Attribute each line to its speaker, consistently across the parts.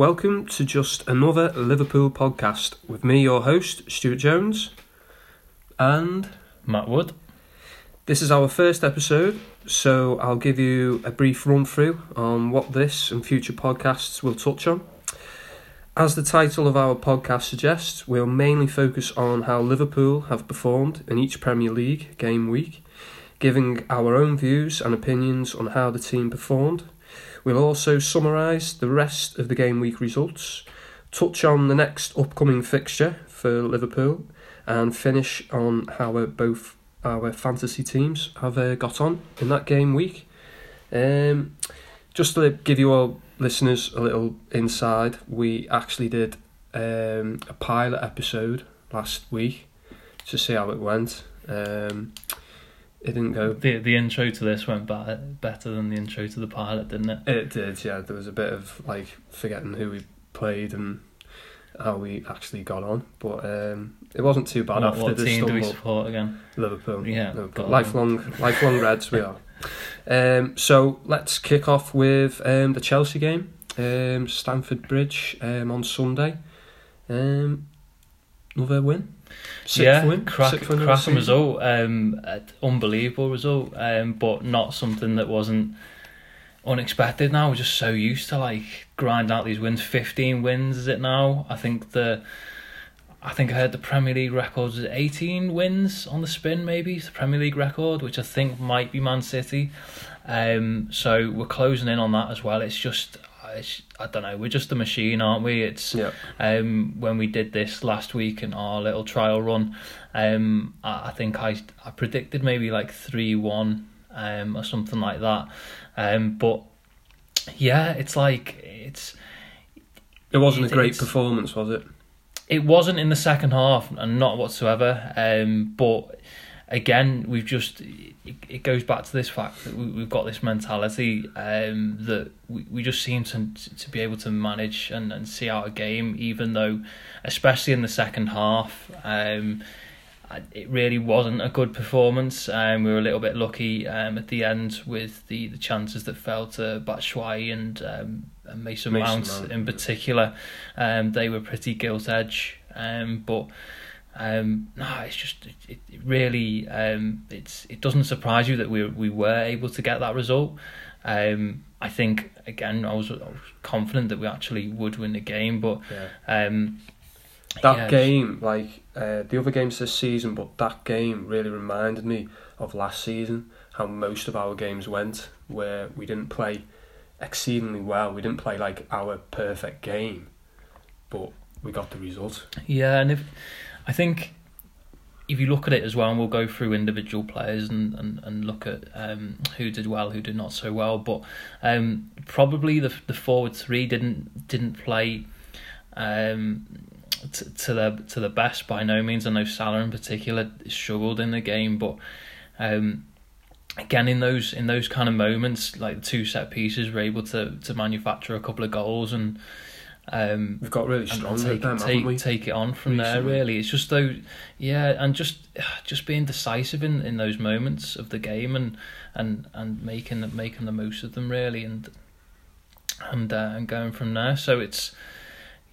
Speaker 1: Welcome to just another Liverpool podcast with me, your host, Stuart Jones. And
Speaker 2: Matt Wood.
Speaker 1: this is our first episode, so I'll give you a brief run through on what this and future podcasts will touch on. As the title of our podcast suggests, we'll mainly focus on how Liverpool have performed in each Premier League game week, giving our own views and opinions on how the team performed. We'll also summarise the rest of the game week results, touch on the next upcoming fixture for Liverpool, and finish on how uh, both our fantasy teams have uh, got on in that game week. Um, just to give you all listeners a little inside, we actually did um, a pilot episode last week to see how it went. Um, it didn't go.
Speaker 2: The the intro to this went better, better than the intro to the pilot, didn't it?
Speaker 1: It did, yeah. There was a bit of like forgetting who we played and how we actually got on, but um, it wasn't too bad
Speaker 2: what
Speaker 1: after
Speaker 2: what
Speaker 1: the
Speaker 2: team do we support again?
Speaker 1: Liverpool.
Speaker 2: Yeah,
Speaker 1: Liverpool. lifelong, lifelong Reds we are. Um, so let's kick off with um, the Chelsea game, um, Stamford Bridge um, on Sunday. Um, another win. Sixth
Speaker 2: yeah,
Speaker 1: win.
Speaker 2: crack,
Speaker 1: Sixth win
Speaker 2: cracking result. Um, unbelievable result. Um, but not something that wasn't unexpected. Now we're just so used to like grinding out these wins. Fifteen wins is it now? I think the. I think I heard the Premier League record was 18 wins on the spin, maybe it's the Premier League record, which I think might be Man City. Um, so we're closing in on that as well. It's just, I don't know, we're just a machine, aren't we? It's
Speaker 1: Yeah.
Speaker 2: um, when we did this last week in our little trial run, um, I, I think I I predicted maybe like three one, um, or something like that. Um, but yeah, it's like it's
Speaker 1: It wasn't a great performance, was it?
Speaker 2: it wasn't in the second half and not whatsoever. Um, but again, we've just it, it goes back to this fact that we, we've got this mentality um, that we, we just seem to to be able to manage and, and see out a game, even though, especially in the second half. Um, it really wasn't a good performance. Um, we were a little bit lucky um, at the end with the, the chances that fell to Batshuayi and, um, and Mason,
Speaker 1: Mason
Speaker 2: Mount,
Speaker 1: Mount,
Speaker 2: in particular. Um, they were pretty gilt edge, um, but um, no, it's just it, it really um, it's it doesn't surprise you that we we were able to get that result. Um, I think again I was, I was confident that we actually would win the game, but
Speaker 1: Yeah.
Speaker 2: um,
Speaker 1: That
Speaker 2: yeah,
Speaker 1: game, like uh, the other games this season, but that game really reminded me of last season, how most of our games went, where we didn't play exceedingly well. We didn't play like our perfect game, but we got the result.
Speaker 2: Yeah, and if I think if you look at it as well, and we'll go through individual players and, and, and look at um, who did well, who did not so well. But um, probably the the forward three didn't didn't play um, to, to the to the best by no means. I know Salah in particular struggled in the game, but um, again in those in those kind of moments, like two set pieces, were able to to manufacture a couple of goals and. Um,
Speaker 1: We've got really strong
Speaker 2: take
Speaker 1: them,
Speaker 2: take take it on from there. Really, it's just though, yeah, and just just being decisive in, in those moments of the game and and and making making the most of them really and and uh, and going from there. So it's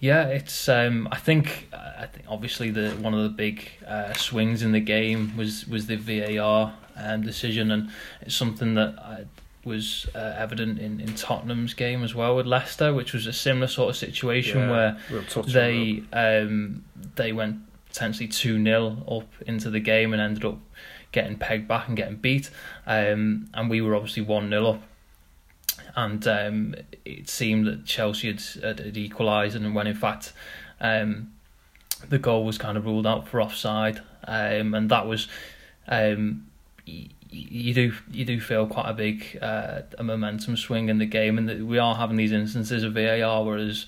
Speaker 2: yeah, it's um I think I think obviously the one of the big uh, swings in the game was was the VAR um, decision and it's something that I, was uh, evident in, in Tottenham's game as well with Leicester, which was a similar sort of situation
Speaker 1: Yeah,
Speaker 2: where
Speaker 1: we'll
Speaker 2: they um they went potentially 2 0 up into the game and ended up getting pegged back and getting beat. Um and we were obviously 1 0 up. And um it seemed that Chelsea had, had, equalised and when in fact um the goal was kind of ruled out for offside. Um and that was um you do you do feel quite a big uh, a momentum swing in the game, and that we are having these instances of VAR where there's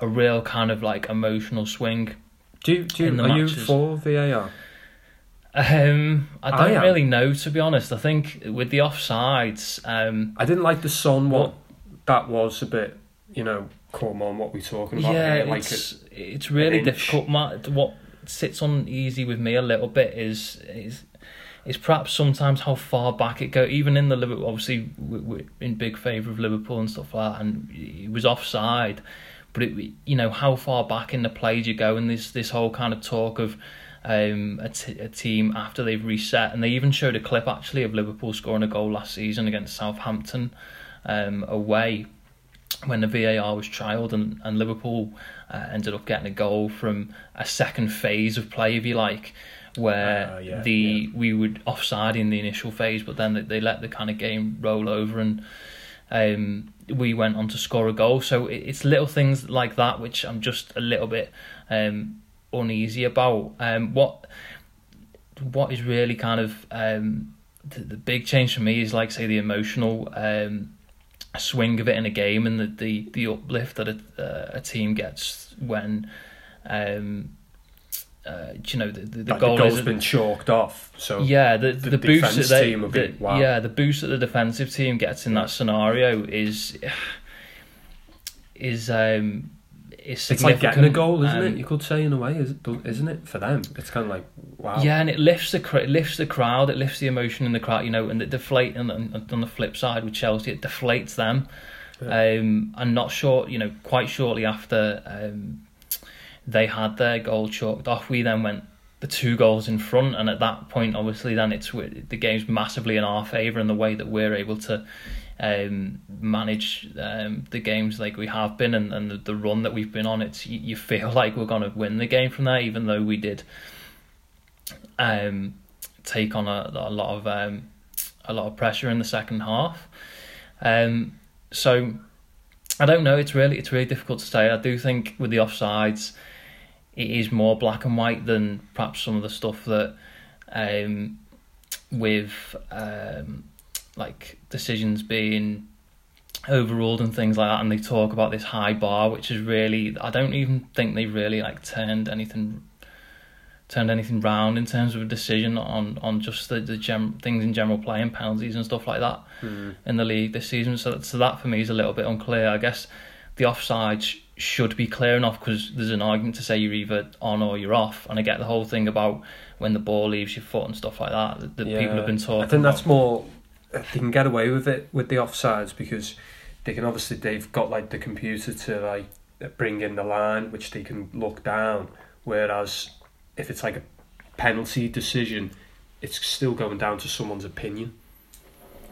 Speaker 2: a real kind of like emotional swing.
Speaker 1: Do you, do you, are you for VAR?
Speaker 2: Um, I
Speaker 1: I
Speaker 2: don't
Speaker 1: am.
Speaker 2: really know to be honest. I think with the offsides, um,
Speaker 1: I didn't like the Son one. That was a bit, you know, come on, what we talking about
Speaker 2: yeah,
Speaker 1: here? Like
Speaker 2: it's it's really difficult. Ma- What sits uneasy with me a little bit is is is perhaps sometimes how far back it go. Even in the Liverpool, obviously we- we're in big favour of Liverpool and stuff like that, and it was offside. but it, you know how far back in the play do you go? And this this whole kind of talk of um, a, t- a team after they've reset, and they even showed a clip actually of Liverpool scoring a goal last season against Southampton um, away when the VAR was trialled, and, and Liverpool uh, ended up getting a goal from a second phase of play, if you like, where
Speaker 1: Uh, yeah,
Speaker 2: the
Speaker 1: yeah.
Speaker 2: we would offside in the initial phase, but then they, they let the kind of game roll over and. Um, we went on to score a goal, so it- it's little things like that which I'm just a little bit um, uneasy about. Um, what what is really kind of um, the, the big change for me is like say the emotional um, swing of it in a game and the the, the uplift that a, uh, a team gets when um, uh, you know the the, the
Speaker 1: Like,
Speaker 2: goal has
Speaker 1: been chalked off. So
Speaker 2: yeah, the
Speaker 1: the
Speaker 2: the, boost that they,
Speaker 1: team
Speaker 2: the,
Speaker 1: be, wow.
Speaker 2: yeah, the boost that the defensive team gets in that scenario is is um is
Speaker 1: it's like getting a goal, isn't
Speaker 2: um,
Speaker 1: it? You could say in a way, is- isn't it? For them, it's kind of like wow.
Speaker 2: Yeah, and it lifts the it lifts the crowd, it lifts the emotion in the crowd, you know, and it deflate and, and on the flip side with Chelsea, it deflates them.
Speaker 1: Yeah.
Speaker 2: Um, and not short, you know, quite shortly after um, they had their goal chalked off, we then went the two goals in front, and at that point, obviously, then it's the game's massively in our favour in the way that we're able to um, manage um, the games like we have been and, and the, the run that we've been on. It's you, you feel like we're going to win the game from there, even though we did um, take on a, a lot of um, a lot of pressure in the second half. Um, so I don't know. It's really it's really difficult to say. I do think with the offsides, it is more black and white than perhaps some of the stuff that um, with um, like decisions being overruled and things like that. And they talk about this high bar, which is really I don't even think they really like turned anything turned anything round in terms of a decision on on just the, the gem, things in general play and penalties and stuff like that
Speaker 1: Mm.
Speaker 2: in the league this season. So, so that for me is a little bit unclear. I guess the offside should be clear enough because there's an argument to say you're either on or you're off. And I get the whole thing about when the ball leaves your foot and stuff like that that, that people have been talking.
Speaker 1: I think
Speaker 2: about.
Speaker 1: that's more. Uh, they can get away with it with the offsides because they can obviously they've got like the computer to like bring in the line which they can look down. Whereas if it's like a penalty decision, it's still going down to someone's opinion,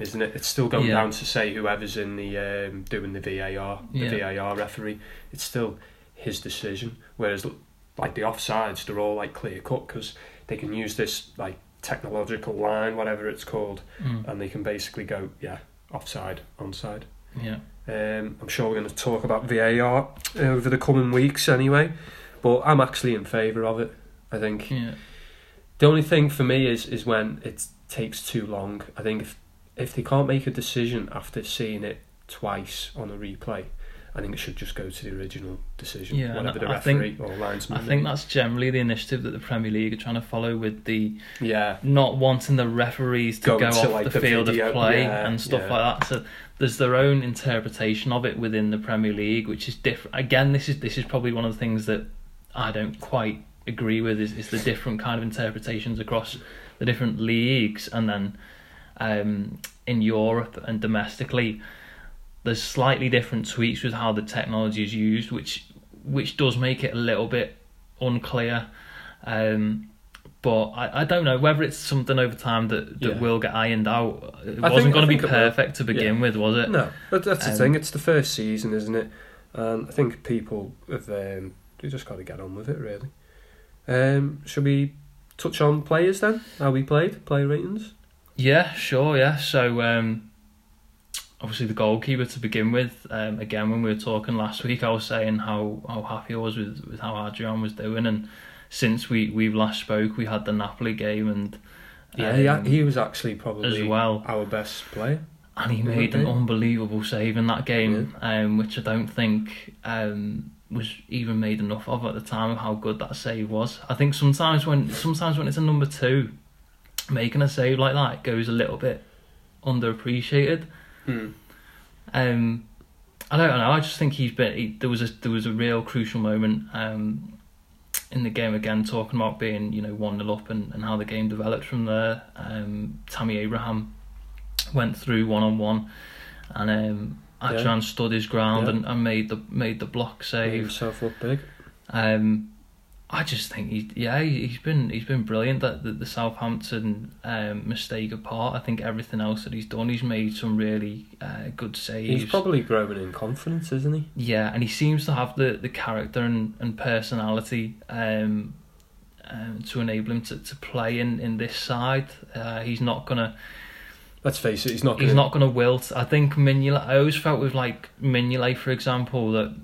Speaker 1: isn't it? It's still going
Speaker 2: Yeah.
Speaker 1: down to say whoever's in the um, doing the VAR, the
Speaker 2: Yeah.
Speaker 1: VAR referee. It's still his decision. Whereas like the offsides, they're all like clear cut because they can use this like technological line, whatever it's called,
Speaker 2: Mm,
Speaker 1: and they can basically go, yeah, offside, onside.
Speaker 2: yeah.
Speaker 1: Um, I'm sure we're going to talk about VAR over the coming weeks anyway, but I'm actually in favour of it. I think
Speaker 2: Yeah.
Speaker 1: the only thing for me is is when it takes too long. I think if if they can't make a decision after seeing it twice on a replay, I think it should just go to the original decision,
Speaker 2: Yeah,
Speaker 1: whatever the
Speaker 2: I think-
Speaker 1: referee or linesman.
Speaker 2: I think that's generally the initiative that the Premier League are trying to follow with the
Speaker 1: yeah,
Speaker 2: not wanting the referees to
Speaker 1: Going
Speaker 2: go off
Speaker 1: like,
Speaker 2: the,
Speaker 1: the
Speaker 2: field
Speaker 1: video,
Speaker 2: of play
Speaker 1: yeah,
Speaker 2: and stuff
Speaker 1: yeah.
Speaker 2: like that. So there's their own interpretation of it within the Premier League, which is different. Again, this is this is probably one of the things that I don't quite agree with is, is the different kind of interpretations across the different leagues, and then um, in Europe and domestically, there's slightly different tweaks with how the technology is used, which which does make it a little bit unclear. Um, but I, I don't know whether it's something over time that, that
Speaker 1: Yeah.
Speaker 2: will get ironed out. It
Speaker 1: I
Speaker 2: wasn't going to be
Speaker 1: think it will.
Speaker 2: perfect to begin with, was it?
Speaker 1: No, but that's the
Speaker 2: Um,
Speaker 1: thing. It's the first season, isn't it? And I think people have um, they just got to get on with it, really. Um, should we touch on players then? How we played, player ratings.
Speaker 2: Yeah, sure, yeah. So um, obviously the goalkeeper to begin with. Um, again, when we were talking last week, I was saying how, how happy I was with, with how Adrian was doing, and since we we last spoke, we had the Napoli game, and
Speaker 1: Yeah, yeah,
Speaker 2: um,
Speaker 1: he was actually probably
Speaker 2: as well.
Speaker 1: our best player.
Speaker 2: and he made an unbelievable save in that game, um, which I don't think um, was even made enough of at the time of how good that save was. I think sometimes when sometimes when it's a number two, making a save like that goes a little bit underappreciated.
Speaker 1: Hmm.
Speaker 2: Um, I don't know. I just think he's been. He, there was a there was a real crucial moment um, in the game again, talking about being you know one 0 up and, and how the game developed from there. Um, Tammy Abraham went through one on one, and um, Adrian stood his ground
Speaker 1: Yeah.
Speaker 2: and, and made the made the block
Speaker 1: Made
Speaker 2: save.
Speaker 1: himself look big.
Speaker 2: Um, I just think he, yeah, he, he's been he's been brilliant. That the, the Southampton um, mistake apart, I think everything else that he's done, he's made some really uh, good saves.
Speaker 1: He's probably growing in confidence, isn't he?
Speaker 2: Yeah, and he seems to have the, the character and, and personality um, um, to enable him to, to play in, in this side. Uh, he's not gonna
Speaker 1: Let's face it, he's not. Gonna,
Speaker 2: he's not gonna wilt. I think Mignolet. I always felt with like Mignolet, for example, that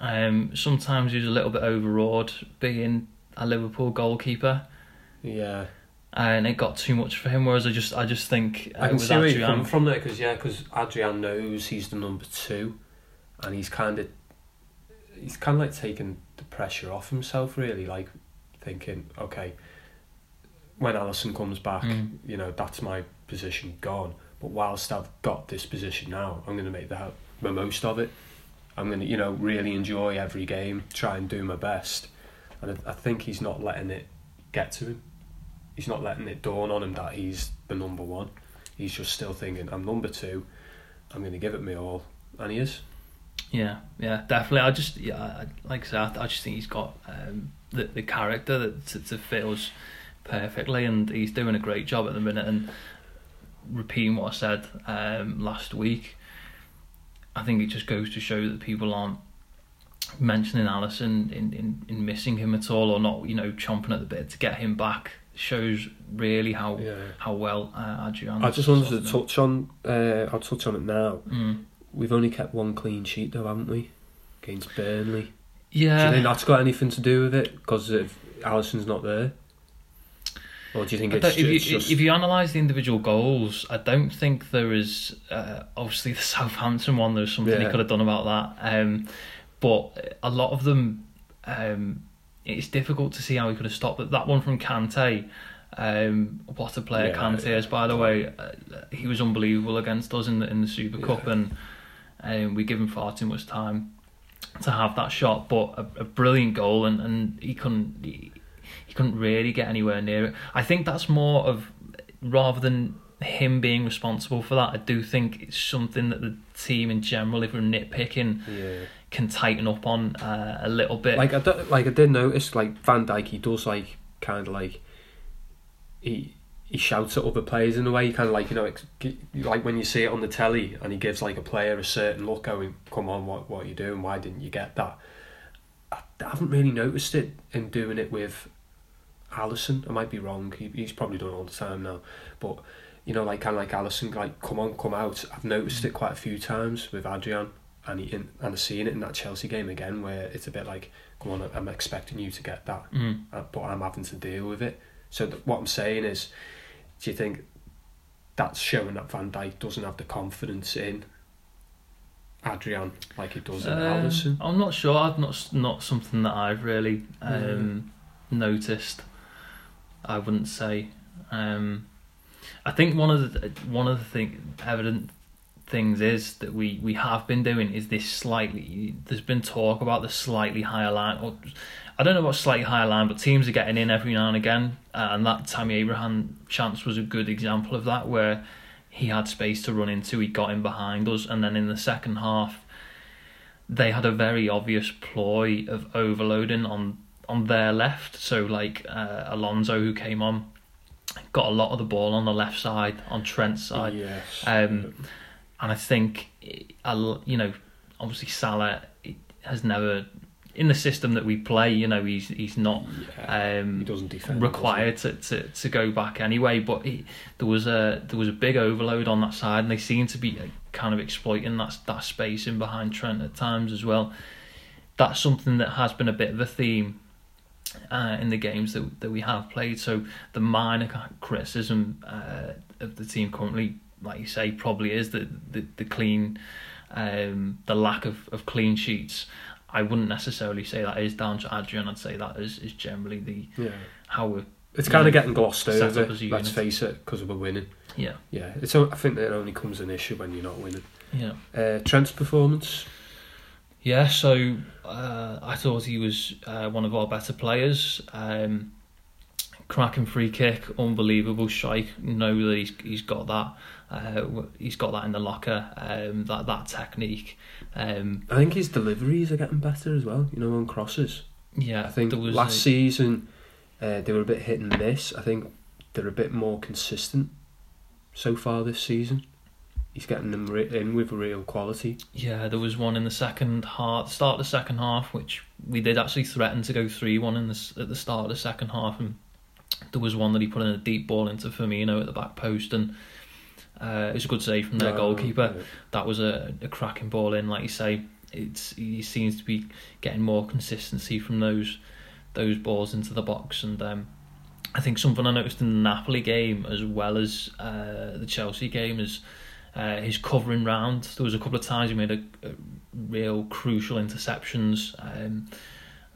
Speaker 2: um, sometimes he was a little bit overawed being a Liverpool goalkeeper,
Speaker 1: Yeah,
Speaker 2: and it got too much for him. Whereas I just I just think uh,
Speaker 1: I can see where you come from there because yeah, because Adrian knows he's the number two, and he's kind of he's kind of like taking the pressure off himself. Really, like thinking, okay, when Alisson comes back,
Speaker 2: Mm.
Speaker 1: you know that's my position gone. But whilst I've got this position now, I'm going to make the, the most of it. I'm to, you know, really enjoy every game, try and do my best. And I, I think he's not letting it get to him. He's not letting it dawn on him that he's the number one. He's just still thinking, I'm number two, I'm to give it me all. And he is.
Speaker 2: Yeah, yeah, definitely. I just, yeah, like I said, I, just think he's got um, the the character that to, to perfectly, and he's doing a great job at the minute. And repeating what I said um, last week, I think it just goes to show that people aren't mentioning Alisson in, in, in missing him at all, or not, you know, chomping at the bit to get him back. Shows really how
Speaker 1: Yeah.
Speaker 2: how well uh, Adrian.
Speaker 1: I just wanted to touch on, uh, I'll touch on it now.
Speaker 2: Mm.
Speaker 1: We've only kept one clean sheet though, haven't we? Against Burnley. Do
Speaker 2: Yeah,
Speaker 1: you think that's got anything to do with it? Because if Alisson's not there? Or do you think it's,
Speaker 2: if,
Speaker 1: it's
Speaker 2: you,
Speaker 1: just...
Speaker 2: if you analyse the individual goals, I don't think there is. Uh, obviously, the Southampton one, there's something he could have done about that. Um, but a lot of them, um, it's difficult to see how he could have stopped it. That one from Kante, um, what a player
Speaker 1: Yeah,
Speaker 2: Kante is, by the way. Uh, he was unbelievable against us in the in the Super Cup,
Speaker 1: Yeah.
Speaker 2: and um, we give him far too much time to have that shot. But a, a brilliant goal, and, and he couldn't. He, he couldn't really get anywhere near it. I think that's more of rather than him being responsible for that. I do think it's something that the team in general, if we're nitpicking,
Speaker 1: Yeah.
Speaker 2: can tighten up on uh, a little bit.
Speaker 1: Like I don't, like I did notice like Van Dijk he does like kind of like he he shouts at other players in a way. He kind of like you know like when you see it on the telly and he gives like a player a certain look, going, "Come on, what what are you doing? Why didn't you get that?" I, I haven't really noticed it in doing it with Alisson. I might be wrong. He, he's probably done it all the time now, but you know, like kind of like Alisson, like come on, come out. I've noticed it quite a few times with Adrian, and he, and I've seen it in that Chelsea game again, where it's a bit like, come on, I'm expecting you to get that,
Speaker 2: Mm.
Speaker 1: uh, but I'm having to deal with it. So th- what I'm saying is, do you think that's showing that Van Dijk doesn't have the confidence in Adrian like he does in
Speaker 2: Um,
Speaker 1: Alisson?
Speaker 2: I'm not sure. I've not not something that I've really um, noticed. I wouldn't say. Um, I think one of the one of the thing evident things is that we, we have been doing is this slightly. There's been talk about the slightly higher line, or I don't know about slightly higher line, but teams are getting in every now and again, uh, and that Tammy Abraham chance was a good example of that, where he had space to run into, he got in behind us, and then in the second half, they had a very obvious ploy of overloading on on their left. So like uh, Alonso, who came on, got a lot of the ball on the left side, on Trent's side,
Speaker 1: yes.
Speaker 2: um, and I think, uh, you know, obviously Salah has never in the system that we play. You know, he's he's not
Speaker 1: Yeah.
Speaker 2: um,
Speaker 1: he doesn't defend.
Speaker 2: required to, to, to go back anyway. But he, there was a there was a big overload on that side, and they seem to be uh, kind of exploiting that that space in behind Trent at times as well. That's something that has been a bit of a theme uh, in the games that that we have played. So the minor criticism uh, of the team currently, like you say, probably is the the, the clean, um, the lack of, of clean sheets. I wouldn't necessarily say that is down to Adrian. I'd say that is, is generally the
Speaker 1: Yeah.
Speaker 2: how we're
Speaker 1: It's kind of getting glossed over.
Speaker 2: up as a
Speaker 1: Let's
Speaker 2: unit.
Speaker 1: face it, because we're winning.
Speaker 2: yeah
Speaker 1: Yeah, it's. I think that it only comes an issue when you're not winning.
Speaker 2: yeah
Speaker 1: Uh, Trent's performance.
Speaker 2: Yeah. So uh, I thought he was uh, one of our better players. Um, cracking free kick, unbelievable strike. Know that he's he's got that. Uh, he's got that in the locker. Um, that that technique. Um,
Speaker 1: I think his deliveries are getting better as well. You know, on crosses.
Speaker 2: yeah,
Speaker 1: I think last
Speaker 2: a-
Speaker 1: season uh, they were a bit hit and miss. I think they're a bit more consistent so far this season. He's getting them re- in with real quality.
Speaker 2: Yeah, there was one in the second half, start of the second half, which we did actually threaten to go three one in the at the start of the second half, and there was one that he put in a deep ball into Firmino at the back post, and uh, it was a good save from their
Speaker 1: Uh,
Speaker 2: goalkeeper. That was a, a cracking ball in, like you say. It's he seems to be getting more consistency from those those balls into the box, and um, I think something I noticed in the Napoli game as well as uh, the Chelsea game is uh, his covering round. There was a couple of times he made a, a real crucial interceptions. Um,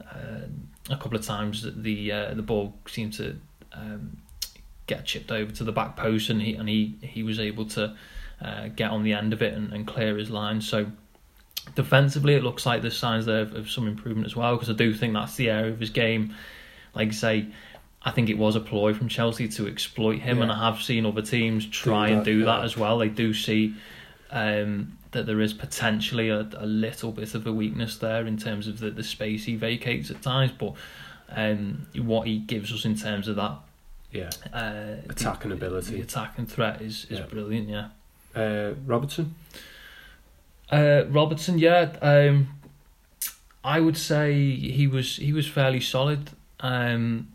Speaker 2: uh, a couple of times that the uh, the ball seemed to um, get chipped over to the back post, and he and he, he was able to uh, get on the end of it and, and clear his line. So defensively, it looks like there's signs there of, of some improvement as well. Because I do think that's the area of his game. Like I say, I think it was a ploy from Chelsea to exploit him, and I have seen other teams try
Speaker 1: that,
Speaker 2: and do that as well. They do see um, that there is potentially a, a little bit of a weakness there in terms of the, the space he vacates at times, but um, what he gives us in terms of that
Speaker 1: Yeah,
Speaker 2: uh,
Speaker 1: Attacking
Speaker 2: the,
Speaker 1: ability.
Speaker 2: the attacking threat is, is
Speaker 1: Yeah.
Speaker 2: brilliant. Yeah,
Speaker 1: uh, Robertson.
Speaker 2: uh, Robertson. Yeah, um, I would say he was he was fairly solid. Um,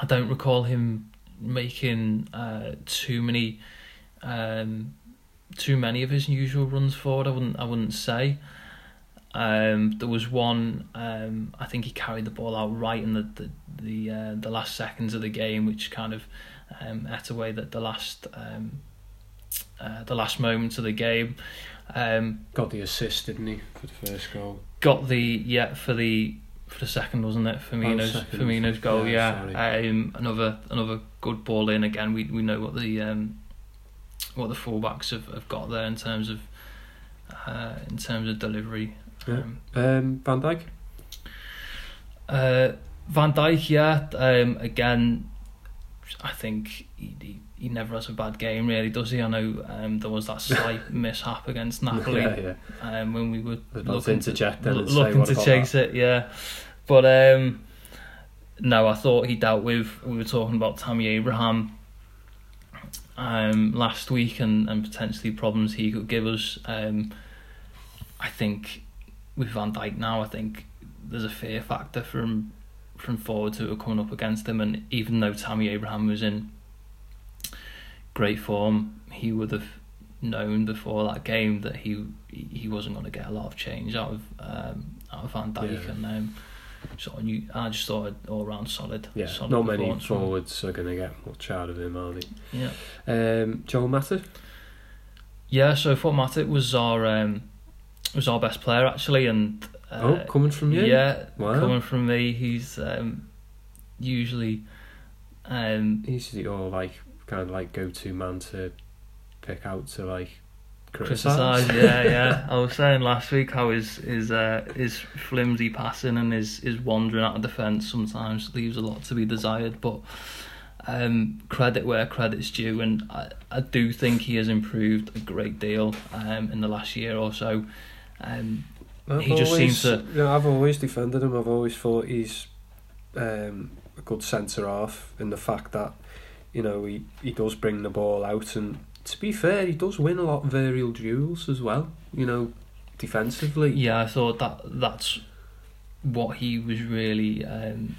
Speaker 2: I don't recall him making uh, too many um, too many of his usual runs forward. I wouldn't I wouldn't say. Um, there was one. Um, I think he carried the ball out right in the the the, uh, the last seconds of the game, which kind of um, ate away that the last um, uh, the last moments of the game. Um,
Speaker 1: Got the assist, didn't he, for the first goal?
Speaker 2: got the yeah for the for the second wasn't it Firmino's
Speaker 1: Oh, second.
Speaker 2: Firmino's goal
Speaker 1: Yeah,
Speaker 2: yeah, um another another good ball in again we we know what the um what the fullbacks have, have got there in terms of uh in terms of delivery
Speaker 1: Yeah.
Speaker 2: um,
Speaker 1: Um, Van Dijk.
Speaker 2: uh Van Dijk yeah um again I think he, he he never has a bad game really does he I know um there was that slight mishap against Napoli
Speaker 1: Yeah, yeah.
Speaker 2: um, when we were
Speaker 1: to
Speaker 2: looking to,
Speaker 1: then
Speaker 2: loo- looking to chase it, yeah. But um, no, I thought he dealt with. We were talking about Tammy Abraham um, last week and, and potentially problems he could give us. Um, I think with Van Dijk now, I think there's a fear factor from from forwards who are coming up against him, and even though Tammy Abraham was in great form, he would have known before that game that he he wasn't going to get a lot of change out of um, out of Van Dijk,
Speaker 1: Yeah.
Speaker 2: and um, sort of new, I just thought it all round solid.
Speaker 1: Yeah,
Speaker 2: solid
Speaker 1: not many
Speaker 2: performance from him.
Speaker 1: forwards are going to get much out of him, are they?
Speaker 2: Yeah,
Speaker 1: Um, Joel Matip.
Speaker 2: yeah. So I thought Matip was our um, was our best player actually, and uh,
Speaker 1: oh, coming from you?
Speaker 2: yeah,
Speaker 1: Wow.
Speaker 2: coming from me, he's um, usually um,
Speaker 1: He's your like kind of like go-to man to pick out to like
Speaker 2: criticise. yeah, yeah. I was saying last week how his his uh, his flimsy passing and his his wandering out of defence sometimes leaves a lot to be desired, but. Um, credit where credit's due, and I, I do think he has improved a great deal um, in the last year or so. Um,
Speaker 1: I've
Speaker 2: He just
Speaker 1: always,
Speaker 2: seems to-
Speaker 1: You know, I've always defended him. I've always thought he's um, a good centre half in the fact that you know he, he does bring the ball out, and to be fair, he does win a lot of aerial duels as well. You know, defensively.
Speaker 2: Yeah, I thought that that's what he was really um,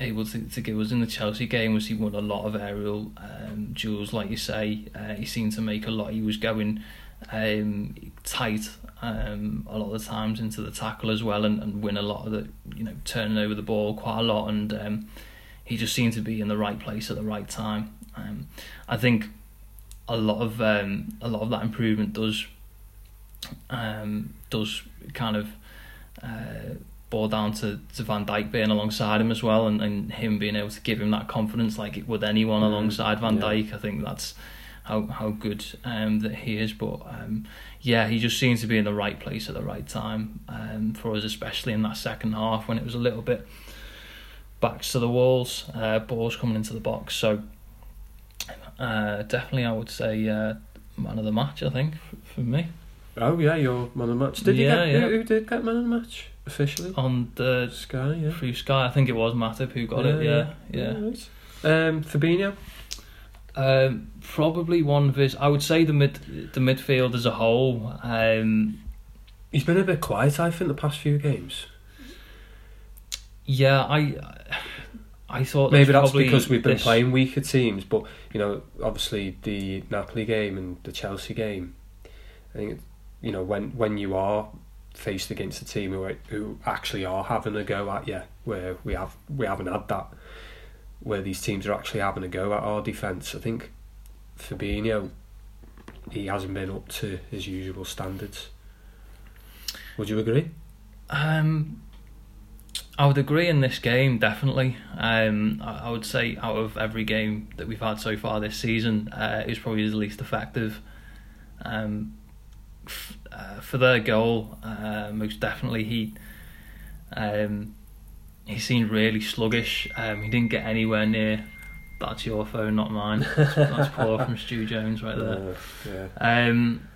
Speaker 2: able to, to give us in the Chelsea game was he won a lot of aerial um, duels, like you say. Uh, he seemed to make a lot. He was going um, tight um, a lot of the times into the tackle as well, and, and win a lot of the you know turning over the ball quite a lot, and um, he just seemed to be in the right place at the right time. Um, I think a lot of um, a lot of that improvement does um, does kind of uh, boil down to, to Van Dijk being alongside him as well, and, and him being able to give him that confidence like it would anyone
Speaker 1: Mm,
Speaker 2: alongside Van
Speaker 1: yeah.
Speaker 2: Dijk. I think that's how how good um, that he is. But um, yeah, he just seems to be in the right place at the right time um, for us, especially in that second half when it was a little bit backs to the walls, uh, balls coming into the box. So uh, definitely I would say uh, man of the match. I think for, me
Speaker 1: Oh yeah, your man of the match. Did you get
Speaker 2: yeah.
Speaker 1: Who, who did get man of the match officially?
Speaker 2: on the
Speaker 1: Sky, yeah.
Speaker 2: through Sky. I think it was Matip who got it. Yeah, yeah.
Speaker 1: right. Um, Fabinho.
Speaker 2: Um, probably one of his. I would say the mid the midfield as a whole. Um,
Speaker 1: He's been a bit quiet, I think, the past few games.
Speaker 2: yeah, I I thought
Speaker 1: Maybe
Speaker 2: there's
Speaker 1: that's because we've been
Speaker 2: this-
Speaker 1: playing weaker teams, but you know, obviously the Napoli game and the Chelsea game. I think you know when when you are faced against a team who who actually are having a go at you, where we have we haven't had that, where these teams are actually having a go at our defence. I think Fabinho, he hasn't been up to his usual standards. Would you agree?
Speaker 2: Um, I would agree in this game definitely. Um, I, I would say out of every game that we've had so far this season, uh, is probably the least effective. Um, f- uh, for their goal, uh, most definitely he. Um, he seemed really sluggish. Um, he didn't get anywhere near. That's your phone, not mine. That's, that's poor from Stu Jones right there.
Speaker 1: Yeah.
Speaker 2: Um,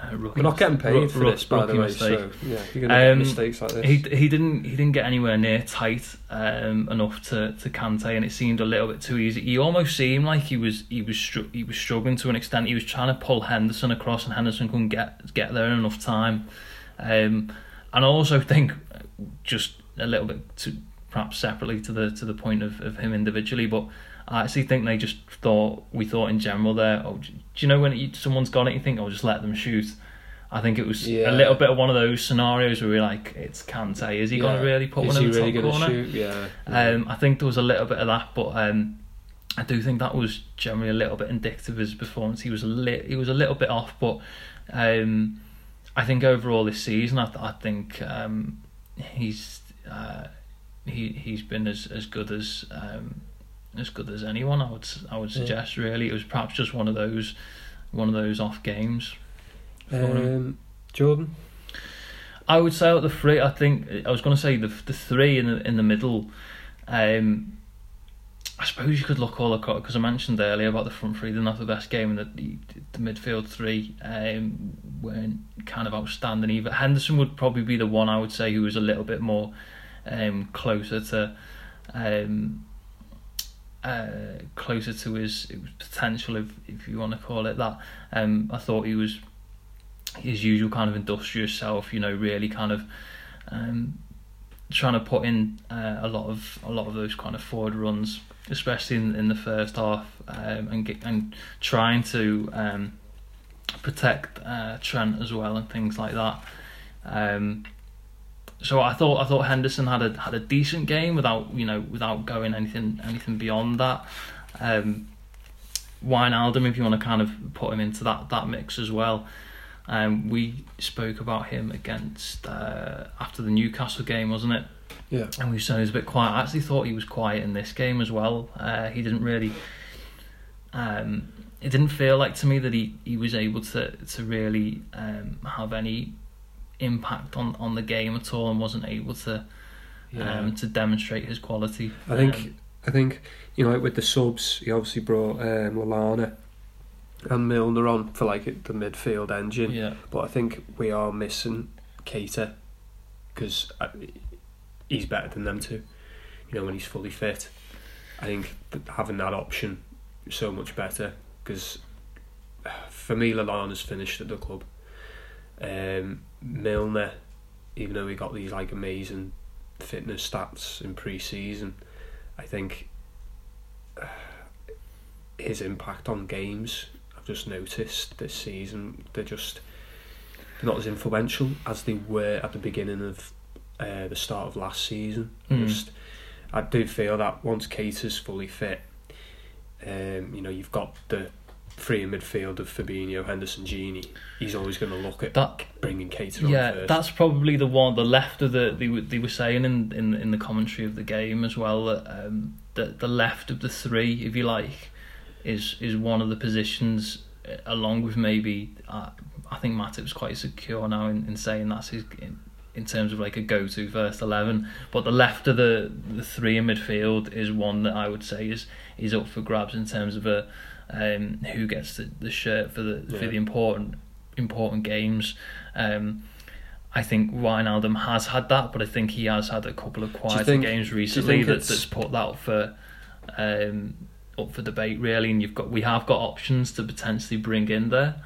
Speaker 2: uh,
Speaker 1: We're not getting paid
Speaker 2: rook-
Speaker 1: for
Speaker 2: rook-
Speaker 1: this, by the way.
Speaker 2: mistake.
Speaker 1: So yeah, you're gonna
Speaker 2: Um,
Speaker 1: mistakes like this.
Speaker 2: He he didn't he didn't get anywhere near tight um, enough to to Kante, and it seemed a little bit too easy. He almost seemed like he was he was str- he was struggling to an extent. He was trying to pull Henderson across, and Henderson couldn't get get there in enough time. Um, and I also think just a little bit to perhaps separately to the to the point of, of him individually, but I actually think they just thought we thought in general there. Oh, do you know when you, someone's got it, you think, oh, just let them shoot. I think it was
Speaker 1: Yeah.
Speaker 2: a little bit of one of those scenarios where we're like, it's Kante. Is he going to really put
Speaker 1: Is
Speaker 2: one in the
Speaker 1: really
Speaker 2: top corner?
Speaker 1: shoot? Yeah.
Speaker 2: Um, I think there was a little bit of that, but um, I do think that was generally a little bit indicative of his performance. He was a li- he was a little bit off, but um, I think overall this season, I, th- I think um, he's uh, he he's been as as good as um, as good as anyone. I would I would
Speaker 1: Yeah.
Speaker 2: suggest. Really, it was perhaps just one of those one of those off games.
Speaker 1: Um, Jordan.
Speaker 2: I would say out the three, I think I was going to say the the three in the in the middle. Um, I suppose you could look all across because I mentioned earlier about the front three. They're not the best game, and the the, the midfield three um, weren't kind of outstanding either. Henderson would probably be the one I would say who was a little bit more um, closer to. Um, uh, closer to his potential, if if you want to call it that. Um, I thought he was his usual kind of industrious self, you know, really kind of um, trying to put in uh, a lot of a lot of those kind of forward runs, especially in, in the first half, um, and get, and trying to um, protect uh, Trent as well and things like that. Um, so I thought I thought Henderson had a had a decent game without you know without going anything anything beyond that. Um, Wijnaldum, if you want to kind of put him into that that mix as well. Um, we spoke about him against uh, after the Newcastle game, wasn't it?
Speaker 1: Yeah.
Speaker 2: And we said he was a bit quiet. I actually thought he was quiet in this game as well. Uh, he didn't really. Um, it didn't feel like to me that he, he was able to to really um, have any impact on, on the game at all, and wasn't able to
Speaker 1: Yeah.
Speaker 2: um, to demonstrate his quality.
Speaker 1: I think
Speaker 2: Um,
Speaker 1: I think you know like with the subs, he obviously brought um, Lallana and Milner on for like the midfield engine.
Speaker 2: yeah,
Speaker 1: But I think we are missing Keita because he's better than them two. You know when he's fully fit, I think having that option is so much better because for me Lallana's finished at the club. Um, Milner, even though he got these like amazing fitness stats in pre-season, I think uh, his impact on games I've just noticed this season they're just they're not as influential as they were at the beginning of uh, the start of last season.
Speaker 2: Mm.
Speaker 1: Just I do feel that once Keita's fully fit, um, you know you've got the free in midfield of Fabinho, Henderson, Gini. He's always going to look at
Speaker 2: that
Speaker 1: bringing Keita on
Speaker 2: Yeah, that's probably the one. The left of the they were they were saying in in in the commentary of the game as well that um the the left of the three, if you like, is is one of the positions uh, along with maybe uh, I think Matip's quite secure now in, in saying that's his in terms of like a go-to first eleven. But the left of the the three in midfield is one that I would say is is up for grabs in terms of a um, who gets the, the shirt for the for the important important games. Um, I think Ryan Wijnaldum has had that, but I think he has had a couple of quieter
Speaker 1: think-
Speaker 2: games recently that, that's put that up for um, up for debate really. And you've got we have got options to potentially bring in there.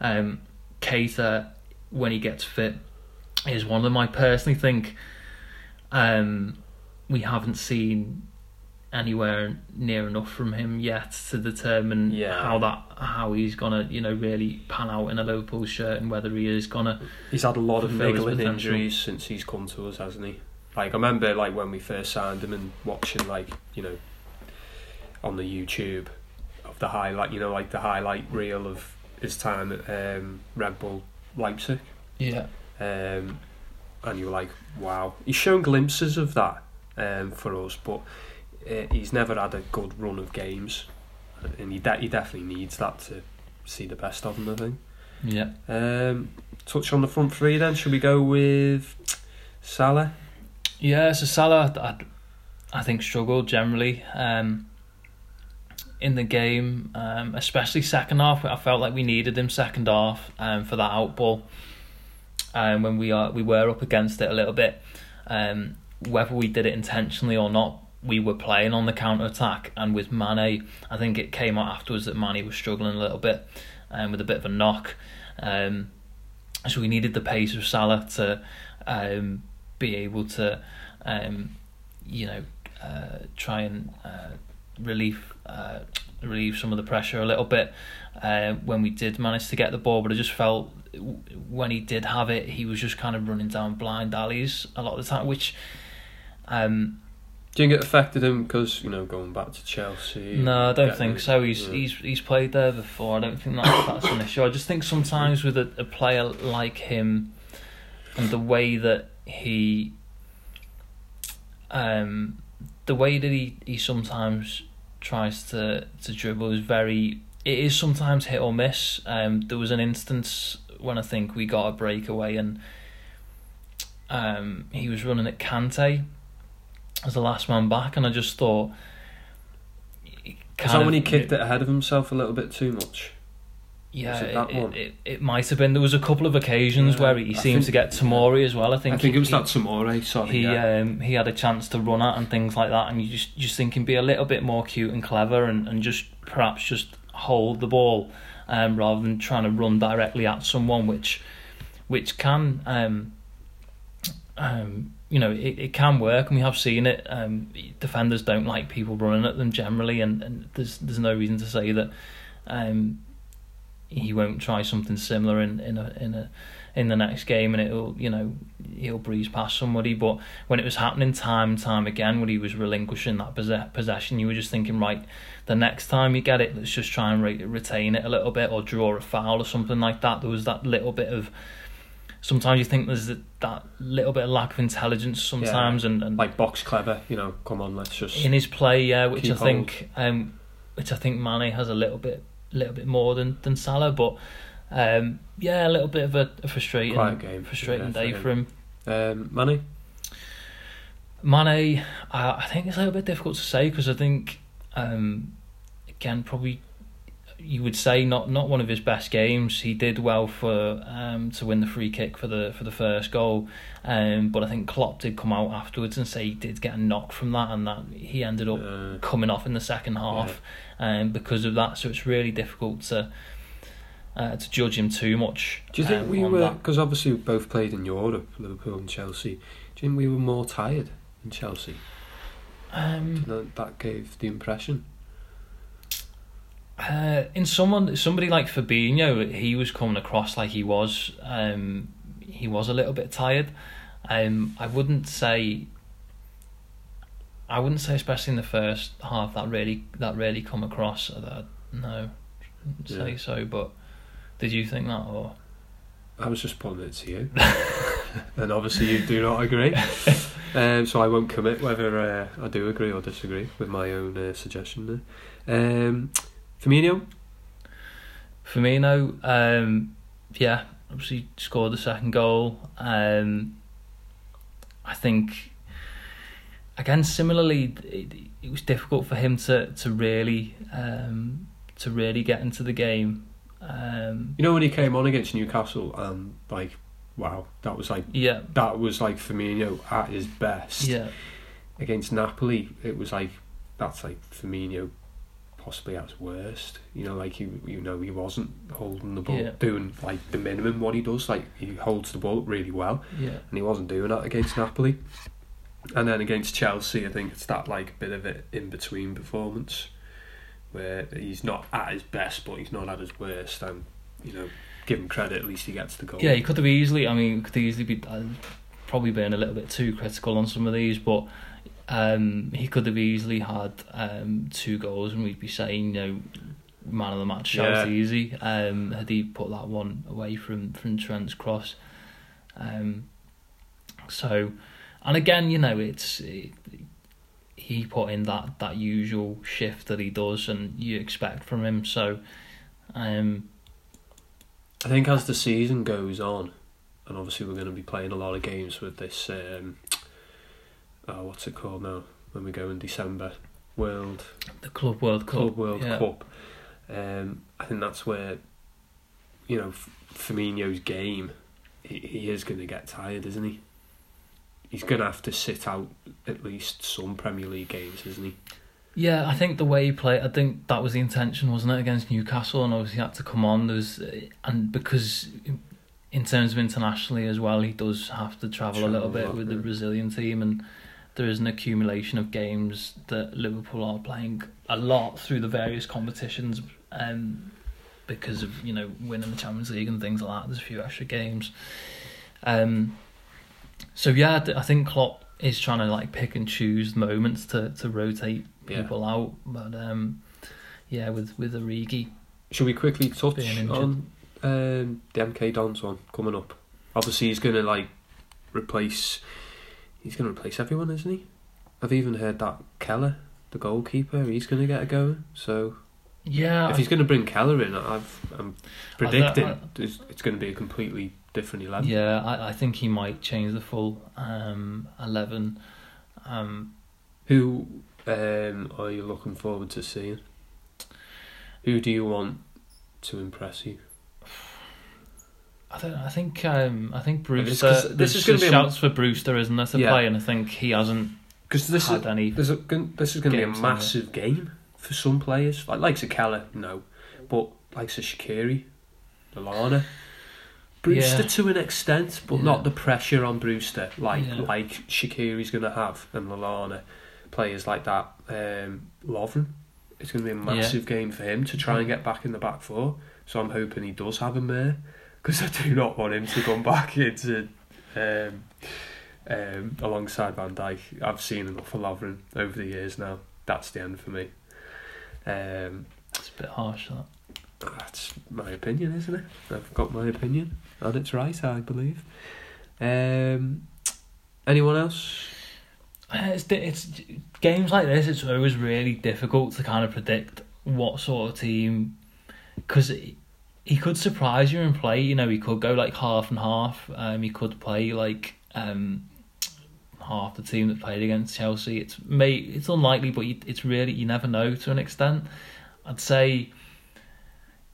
Speaker 2: Um, Keita, when he gets fit, is one of them. I personally think um, we haven't seen anywhere near enough from him yet to determine
Speaker 1: Yeah.
Speaker 2: how that how he's gonna you know really pan out in a Liverpool shirt and whether he is gonna
Speaker 1: He's had a lot of niggling injuries since he's come to us, hasn't he? Like I remember, like when we first signed him and watching, like you know, on the YouTube of the highlight, you know, like the highlight reel of his time at um, Red Bull Leipzig,
Speaker 2: yeah
Speaker 1: um, and you were like, wow. He's shown glimpses of that um, for us, but uh, he's never had a good run of games, and he de- he definitely needs that to see the best of him. I think.
Speaker 2: yeah
Speaker 1: Um, touch on the front three then. Should we go with Salah?
Speaker 2: Yeah, so Salah, I, I think struggled generally um, in the game, um, especially second half. I felt like we needed him second half um, for that out ball. Um, when we are we were up against it a little bit, um, whether we did it intentionally or not, we were playing on the counter attack. And with Mane, I think it came out afterwards that Mane was struggling a little bit, um, with a bit of a knock. Um, so we needed the pace of Salah to um, be able to, um, you know, uh, try and uh, relieve uh, relieve some of the pressure a little bit uh, when we did manage to get the ball. But I just felt when he did have it, he was just kind of running down blind alleys a lot of the time, which. Um,
Speaker 1: Do you think it affected him because you know going back to Chelsea?
Speaker 2: no, I don't think so. He's
Speaker 1: yeah.
Speaker 2: he's he's played there before. I don't think that that's an issue. I just think sometimes with a, a player like him and the way that he um the way that he, he sometimes tries to, to dribble is very it is sometimes hit or miss. Um there was an instance when I think we got a breakaway and um he was running at Kante as the last man back and I just thought
Speaker 1: Is that when he kicked it ahead of himself a little bit too much?
Speaker 2: Yeah,
Speaker 1: it
Speaker 2: it, it, it, might have been. There was a couple of occasions
Speaker 1: Yeah,
Speaker 2: where he
Speaker 1: I
Speaker 2: seemed
Speaker 1: think-
Speaker 2: to get Tomori as well. I think
Speaker 1: I think
Speaker 2: he,
Speaker 1: it was that Tomori. Sorry,
Speaker 2: he
Speaker 1: yeah.
Speaker 2: um he had a chance to run at and things like that, and you just just think him be a little bit more cute and clever, and, and just perhaps just hold the ball, um rather than trying to run directly at someone, which which can um um you know it, it can work, and we have seen it. Um, defenders don't like people running at them generally, and, and there's there's no reason to say that um he won't try something similar in in a in a in the next game and it'll you know he'll breeze past somebody but when it was happening time and time again when he was relinquishing that posse- possession you were just thinking right the next time you get it let's just try and re- retain it a little bit or draw a foul or something like that there was that little bit of sometimes you think there's that, that little bit of lack of intelligence sometimes and, and
Speaker 1: like box clever. You know, come on, let's just.
Speaker 2: in his play, yeah, which I think, um, which I think Mane has a little bit, little bit more than than Salah, but um, yeah, a little bit of a, a frustrating,
Speaker 1: Quiet game,
Speaker 2: frustrating
Speaker 1: yeah,
Speaker 2: day
Speaker 1: for
Speaker 2: him.
Speaker 1: Um, Manny.
Speaker 2: Mane, I, I think it's a little bit difficult to say because I think, um, again, probably you would say not not one of his best games. He did well for um to win the free kick for the for the first goal, um, but I think Klopp did come out afterwards and say he did get a knock from that and that he ended up
Speaker 1: Uh,
Speaker 2: coming off in the second half um, because of that. So it's really difficult to uh, to judge him too much.
Speaker 1: do you think
Speaker 2: um,
Speaker 1: we were because obviously we both played in Europe, Liverpool and Chelsea? Do you think we were more tired in Chelsea? Do
Speaker 2: Um,
Speaker 1: you know, that gave the impression.
Speaker 2: Uh, in someone, somebody like Fabinho, he was coming across like he was. Um, he was a little bit tired. Um, I wouldn't say. I wouldn't say, especially in the first half, that really that really come across. uh, That no, wouldn't say so. But did you think that or?
Speaker 1: I was just putting it to you, and obviously you do not agree. um, so I won't commit whether uh, I do agree or disagree with my own uh, suggestion there. Um, Firmino,
Speaker 2: Firmino, um, yeah, obviously scored the second goal. Um, I think again similarly it, it was difficult for him to to really um, to really get into the game. Um,
Speaker 1: You know when he came on against Newcastle and like, wow, that was like
Speaker 2: yeah,
Speaker 1: that was like Firmino at his best.
Speaker 2: yeah,
Speaker 1: Against Napoli, it was like that's like Firmino possibly at his worst. You know, like you you know he wasn't holding the ball,
Speaker 2: Yeah.
Speaker 1: doing like the minimum what he does. Like he holds the ball really well,
Speaker 2: yeah,
Speaker 1: and he wasn't doing that against Napoli. And then against Chelsea, I think it's that like bit of an in between performance where he's not at his best, but he's not at his worst. And you know, give him credit. At least he gets the goal.
Speaker 2: yeah. He could have easily. I mean, could easily be uh, probably been a little bit too critical on some of these, but um, he could have easily had um, two goals, and we'd be saying, you know, man of the match shout
Speaker 1: Yeah.
Speaker 2: easy. Um, had he put that one away from from Trent's cross, um, so, and again, you know, it's it, he put in that that usual shift that he does, and you expect from him. So, um,
Speaker 1: I think as the season goes on, and obviously we're going to be playing a lot of games with this. Um, oh, what's it called now? When we go in December, World
Speaker 2: the Club World Cup,
Speaker 1: Club World
Speaker 2: yeah.
Speaker 1: Cup. Um, I think that's where, you know, F- Firmino's game. He, he is going to get tired, isn't he? He's going to have to sit out at least some Premier League games, isn't he?
Speaker 2: Yeah, I think the way he played, I think that was the intention, wasn't it, against Newcastle, and obviously he had to come on. There's, and because in terms of internationally as well, he does have to travel, a little bit with the. Brazilian team, and there is an accumulation of games that Liverpool are playing a lot through the various competitions, um, because of you know winning the Champions League and things like that. There's a few extra games, um. So yeah, I think Klopp is trying to like pick and choose moments to to rotate
Speaker 1: Yeah.
Speaker 2: people out. But um, yeah, with with Origi,
Speaker 1: Should we quickly touch on um, the MK Dons one coming up? Obviously, he's going to like replace. He's going to replace everyone, isn't he? I've even heard that Kelleher, the goalkeeper, he's going to get a go. So
Speaker 2: yeah,
Speaker 1: if he's going to bring Kelleher in, I've, I'm predicting
Speaker 2: I-
Speaker 1: it's, it's going to be a completely different eleven.
Speaker 2: yeah, I, I think he might change the full um eleven. Um,
Speaker 1: Who um, are you looking forward to seeing? Who do you want to impress you?
Speaker 2: I don't. I think um I think
Speaker 1: this-
Speaker 2: Brewster.
Speaker 1: this is gonna
Speaker 2: just
Speaker 1: be a-
Speaker 2: shouts for Brewster, isn't there, to
Speaker 1: Yeah.
Speaker 2: play? And I think he hasn't
Speaker 1: Because this is
Speaker 2: any.
Speaker 1: A, this is going to be a
Speaker 2: Games, isn't it?
Speaker 1: massive game for some players. Like likes of Kelleher, no, but likes of Shaqiri, Lallana, Brewster
Speaker 2: Yeah.
Speaker 1: to an extent, but
Speaker 2: Yeah.
Speaker 1: not the pressure on Brewster like like Shaqiri's going to have and Lallana. Players like that, um, Lovren. It's going to be a massive game for him to try and get back in the back four. So I'm hoping he does have him there because I do not want him to come back into. Um, um, alongside Van Dijk. I've seen enough of Lovren over the years now. That's the end for me. Um,
Speaker 2: It's a bit harsh. That.
Speaker 1: that's my opinion, isn't it? I've got my opinion, and it's right, I believe. Um, anyone else?
Speaker 2: Uh, It's, it's games like this. It's always really difficult to kind of predict what sort of team, because he could surprise you and play. You know, he could go like half and half. Um, he could play like um, half the team that played against Chelsea. It's may it's unlikely, but you, it's really you never know to an extent. I'd say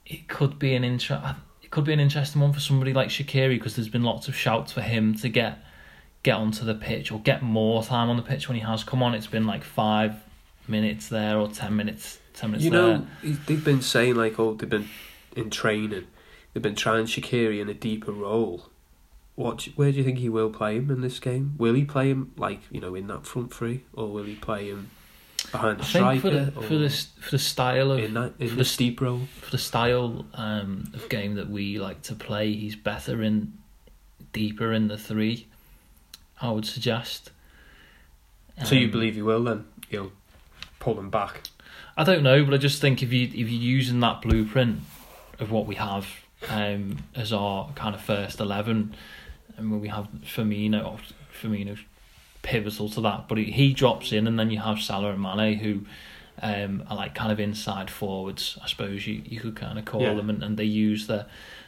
Speaker 2: it could be an inter- It could be an interesting one for somebody like Shaqiri because there's been lots of shouts for him to get get onto the pitch or get more time on the pitch when he has come on. It's been like five minutes there or ten minutes. Ten minutes
Speaker 1: You
Speaker 2: there.
Speaker 1: know, they've been saying like, oh, they've been in training, they've been trying Shaqiri in a deeper role. What? Where do you think he will play him in this game? Will he play him like you know in that front three, or will he play him behind the
Speaker 2: I
Speaker 1: striker?
Speaker 2: for the for the for the style of
Speaker 1: in that in
Speaker 2: for
Speaker 1: the steep role.
Speaker 2: for the style um, of game that we like to play, he's better in deeper in the three. I would suggest.
Speaker 1: So you
Speaker 2: Um,
Speaker 1: believe he will then? He'll pull him back.
Speaker 2: I don't know, but I just think if you if you're using that blueprint of what we have um, as our kind of first eleven, and when we have Firmino, Firmino's pivotal to that, but he, he drops in, and then you have Salah and Mane who um, are like kind of inside forwards, I suppose you, you could kind of call
Speaker 1: Yeah.
Speaker 2: them, and, and they use the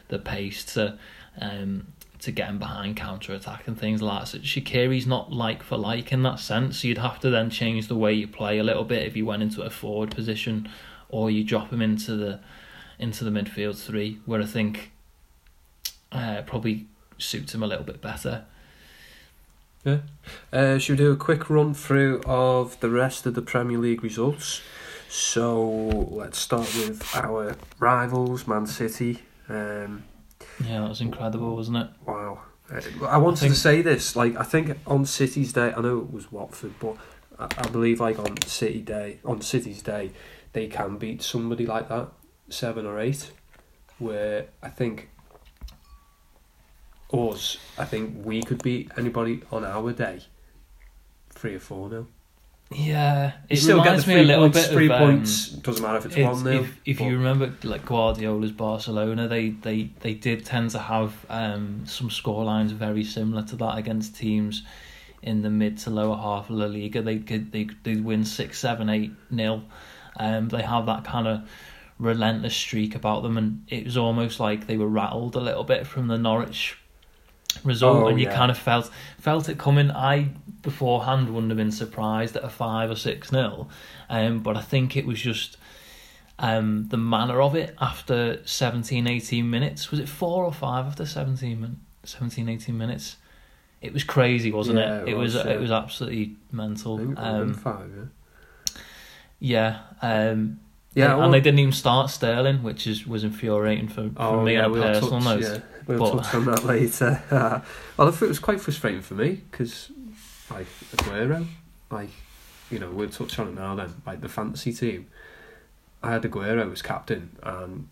Speaker 2: the pace to um, to getting behind counter attack and things like that. So Shaqiri's not like for like in that sense. So you'd have to then change the way you play a little bit if you went into a forward position, or you drop him into the into the midfield three, where I think uh, probably suits him a little bit better.
Speaker 1: Yeah. Uh, should we do a quick run through of the rest of the Premier League results? So let's start with our rivals, Man City. Um,
Speaker 2: Yeah, that was incredible, wasn't it?
Speaker 1: wow. Uh, I wanted
Speaker 2: think-
Speaker 1: to say this. Like, I think on City's day, I know it was Watford, but I, I believe like on City day, on City's day, they can beat somebody like that, seven or eight. Where I think us, I think we could beat anybody on our day, three or four now.
Speaker 2: Yeah,
Speaker 1: You
Speaker 2: it
Speaker 1: still get
Speaker 2: reminds
Speaker 1: the
Speaker 2: me a little
Speaker 1: points.
Speaker 2: bit
Speaker 1: three
Speaker 2: of um,
Speaker 1: points doesn't matter if it's,
Speaker 2: It's-
Speaker 1: one nil.
Speaker 2: if if you remember like Guardiola's Barcelona, they, they, they did tend to have um, some scorelines very similar to that against teams in the mid to lower half of La Liga. They could they they win six, seven, eight nil. Um, they have that kind of relentless streak about them, and it was almost like they were rattled a little bit from the Norwich result,
Speaker 1: Oh,
Speaker 2: and you
Speaker 1: yeah.
Speaker 2: kind of felt felt it coming. I beforehand wouldn't have been surprised at a five or six nil, um, but I think it was just um, the manner of it after 17, 18 minutes. Was it four or five after 17, min- 17 18 minutes? It was crazy, wasn't
Speaker 1: Yeah,
Speaker 2: it?
Speaker 1: it
Speaker 2: It was
Speaker 1: was,
Speaker 2: it was absolutely mental.
Speaker 1: I think it would've been
Speaker 2: Um,
Speaker 1: five, yeah.
Speaker 2: yeah, um,
Speaker 1: Yeah,
Speaker 2: and,
Speaker 1: well-
Speaker 2: they didn't even start Sterling, which is was infuriating for, for
Speaker 1: Oh,
Speaker 2: me
Speaker 1: yeah,
Speaker 2: on a
Speaker 1: we'll
Speaker 2: personal
Speaker 1: touch,
Speaker 2: note.
Speaker 1: Yeah, we'll
Speaker 2: but-
Speaker 1: touch on that later. well, I thought it was quite frustrating for me because, like, Aguero, like, you know, we'll touch on it now then. Like, the fantasy team, I had Aguero as captain and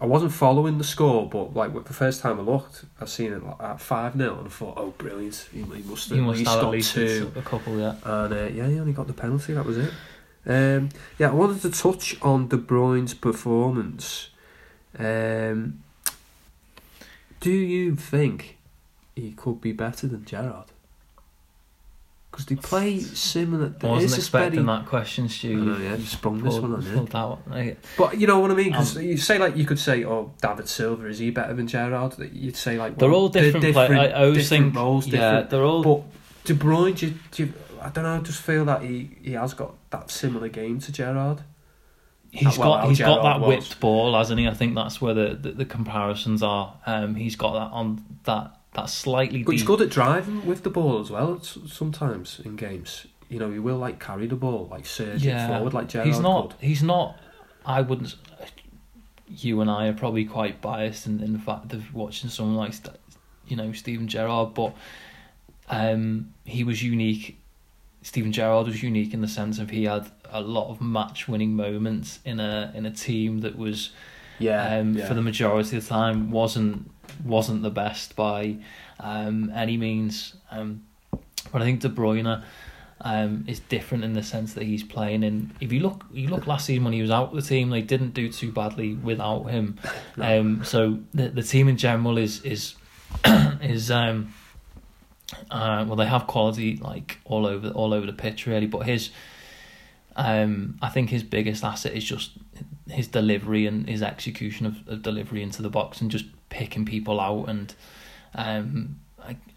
Speaker 1: I wasn't following the score, but, like, the first time I looked, I seen it like, at 5 0 and I thought, oh, brilliant. He, he must have at
Speaker 2: must have at
Speaker 1: got
Speaker 2: least
Speaker 1: two.
Speaker 2: a couple, yeah.
Speaker 1: And uh, yeah, he only got the penalty. That was it. Um, yeah, I wanted to touch on De Bruyne's performance. Um, do you think he could be better than Gerrard? Because they play similar.
Speaker 2: I wasn't expecting
Speaker 1: very-
Speaker 2: that question,
Speaker 1: I
Speaker 2: Stu.
Speaker 1: know, yeah, just sprung this one on you.
Speaker 2: that one.
Speaker 1: But you know what I mean? Because
Speaker 2: Um,
Speaker 1: you say like you could say, "Oh, David Silva is he better than Gerrard?" That You'd say like
Speaker 2: They're all different. play- I, I always
Speaker 1: different
Speaker 2: think,
Speaker 1: roles,
Speaker 2: yeah,
Speaker 1: different
Speaker 2: they're all.
Speaker 1: but De Bruyne, do you, do you, I don't know. I just feel that he, he has got that similar game to Gerrard.
Speaker 2: He's
Speaker 1: well,
Speaker 2: got he's got that
Speaker 1: was.
Speaker 2: whipped ball, hasn't he? I think that's where the, the, the comparisons are. Um, he's got that on that that slightly.
Speaker 1: But he's good at driving with the ball as well. Sometimes in games, you know, he will like carry the ball, like surge it forward, like Gerrard
Speaker 2: he's not.
Speaker 1: could.
Speaker 2: He's not. I wouldn't. You and I are probably quite biased in, in the fact of watching someone like, you know, Steven Gerrard, but um, he was unique. Steven Gerrard was unique in the sense of he had a lot of match-winning moments in a in a team that was
Speaker 1: Yeah,
Speaker 2: um,
Speaker 1: yeah.
Speaker 2: for the majority of the time wasn't wasn't the best by um, any means. Um, but I think De Bruyne um, is different in the sense that he's playing in. If you look, you look last season when he was out the team, they didn't do too badly without him.
Speaker 1: No.
Speaker 2: Um, so the the team in general is is is um, uh, well they have quality like all over all over the pitch really, but his um, I think his biggest asset is just his delivery and his execution of, of delivery into the box and just picking people out and um,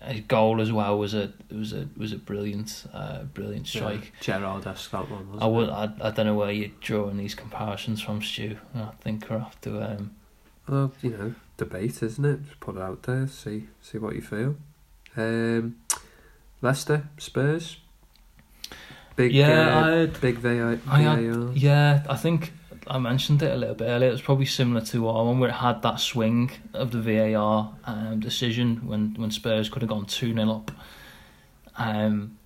Speaker 2: a, goal as well was a was a was a brilliant uh, brilliant strike.
Speaker 1: Yeah, Gerrard-esque that one. Wasn't
Speaker 2: I would
Speaker 1: It?
Speaker 2: I, I don't know where you're drawing these comparisons from, Stu. I think we'll have to um,
Speaker 1: Well, you know, debate, isn't it? Just put it out there, see see what you feel. Um, Leicester, Spurs. Big,
Speaker 2: Yeah,
Speaker 1: uh,
Speaker 2: I had-
Speaker 1: big VI,
Speaker 2: I had-
Speaker 1: VAR.
Speaker 2: Yeah, I think I mentioned it a little bit earlier. It was probably similar to our one where it had that swing of the VAR um, decision when, when Spurs could have gone 2 0 up. Um,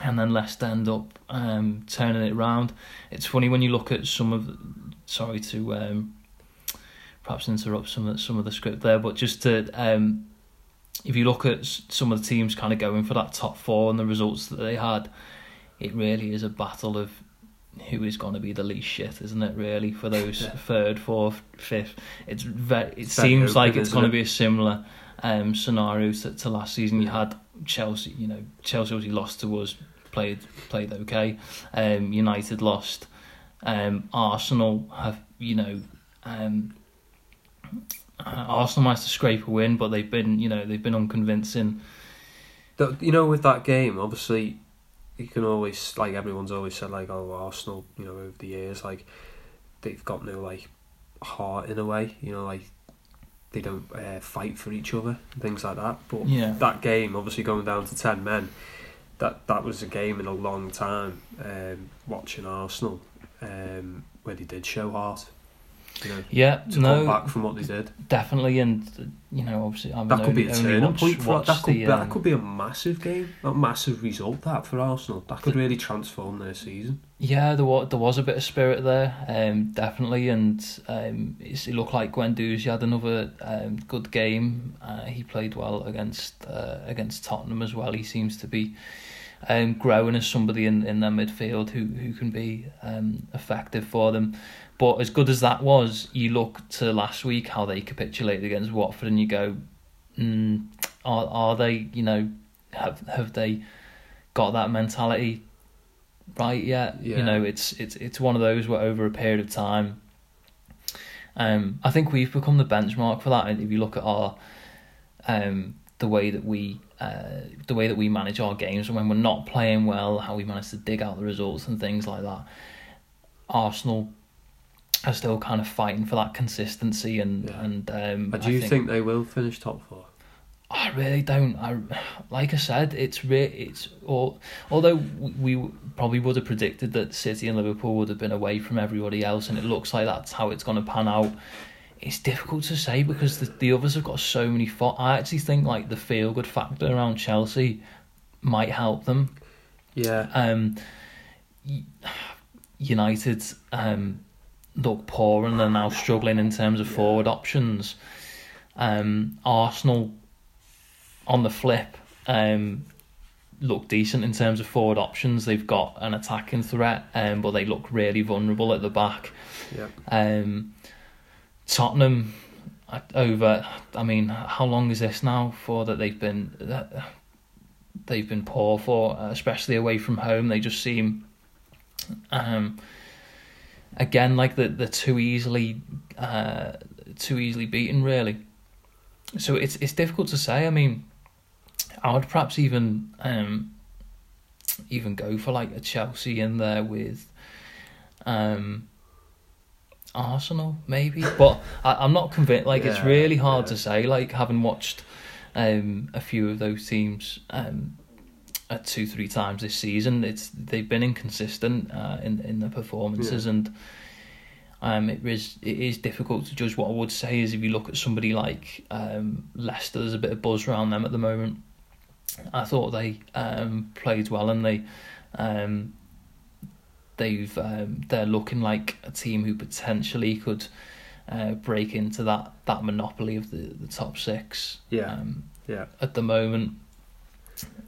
Speaker 2: and then Leicester end up um, turning it round. It's funny when you look at some of. Sorry to um, perhaps interrupt some of, some of the script there, but just to. Um, if you look at some of the teams kind of going for that top four and the results that they had, it really is a battle of who is going to be the least shit, isn't it? Really, for those
Speaker 1: Yeah.
Speaker 2: third, fourth, fifth, it's very. It
Speaker 1: It's
Speaker 2: seems
Speaker 1: open,
Speaker 2: like it's going to be a similar um, scenario to, to last season. You had Chelsea, you know, Chelsea obviously lost to us, played played okay. Um, United lost. Um, Arsenal have, you know, um, uh, Arsenal managed to scrape a win, but they've been you know they've been unconvincing.
Speaker 1: The- You know, with that game, obviously, you can always like everyone's always said like, oh, Arsenal, you know, over the years, like they've got no like heart in a way. You know, like they don't uh, fight for each other things like that. But
Speaker 2: Yeah,
Speaker 1: that game, obviously going down to ten men, that that was a game in a long time. Um, watching Arsenal, um, where they did show heart. You know,
Speaker 2: yeah,
Speaker 1: to come
Speaker 2: no,
Speaker 1: back from what they did.
Speaker 2: definitely, and you know obviously I've
Speaker 1: That could be a turning
Speaker 2: only
Speaker 1: point for that. Could,
Speaker 2: the,
Speaker 1: that
Speaker 2: um,
Speaker 1: could be a massive game, a massive result. That for Arsenal, that could really transform their season.
Speaker 2: Yeah, there was there was a bit of spirit there, um, definitely, and um, it's, it looked like Guendouzi had another um, good game. Uh, he played well against uh, against Tottenham as well. He seems to be um, growing as somebody in, in their midfield who who can be um, effective for them. But as good as that was, you look to last week how they capitulated against Watford, and you go, mm, are are they? You know, have have they got that mentality right yet?
Speaker 1: Yeah.
Speaker 2: You know, it's it's it's one of those where over a period of time. Um, I think we've become the benchmark for that. And if you look at our, um, the way that we, uh, the way that we manage our games, and when we're not playing well, how we manage to dig out the results and things like that. Arsenal are still kind of fighting for that consistency, and
Speaker 1: Yeah.
Speaker 2: and um,
Speaker 1: But
Speaker 2: I
Speaker 1: do you think, they will finish top four?
Speaker 2: I really don't. I like I said, it's re- it's all. Although we probably would have predicted that City and Liverpool would have been away from everybody else, and it looks like that's how it's going to pan out. It's difficult to say because the the others have got so many. Fo- I actually think like the feel good factor around Chelsea might help them.
Speaker 1: Yeah,
Speaker 2: Um, United um, look poor and they're now struggling in terms of
Speaker 1: Yeah.
Speaker 2: forward options. Um, Arsenal, on the flip, um, look decent in terms of forward options. They've got an attacking threat, um, but they look really vulnerable at the back.
Speaker 1: yeah.
Speaker 2: Um, Tottenham over. I mean, how long is this now for that they've been that they've been poor for, especially away from home. They just seem, um, again like the they're too easily, uh, too easily beaten really. So it's it's difficult to say. I mean, I would perhaps even um, even go for like a Chelsea in there with, um. Arsenal, maybe, but I, I'm not convinced. Like it's really hard
Speaker 1: yeah.
Speaker 2: to say. Like having watched um, a few of those teams um, at two, three times this season, it's they've been inconsistent uh, in in their performances, and um, it is it is difficult to judge. What I would say is, if you look at somebody like um, Leicester, there's a bit of buzz around them at the moment. I thought they um, played well, and they um, they've um, they're looking like a team who potentially could uh, break into that, that monopoly of the, the top six.
Speaker 1: Yeah.
Speaker 2: Um,
Speaker 1: Yeah.
Speaker 2: At the moment,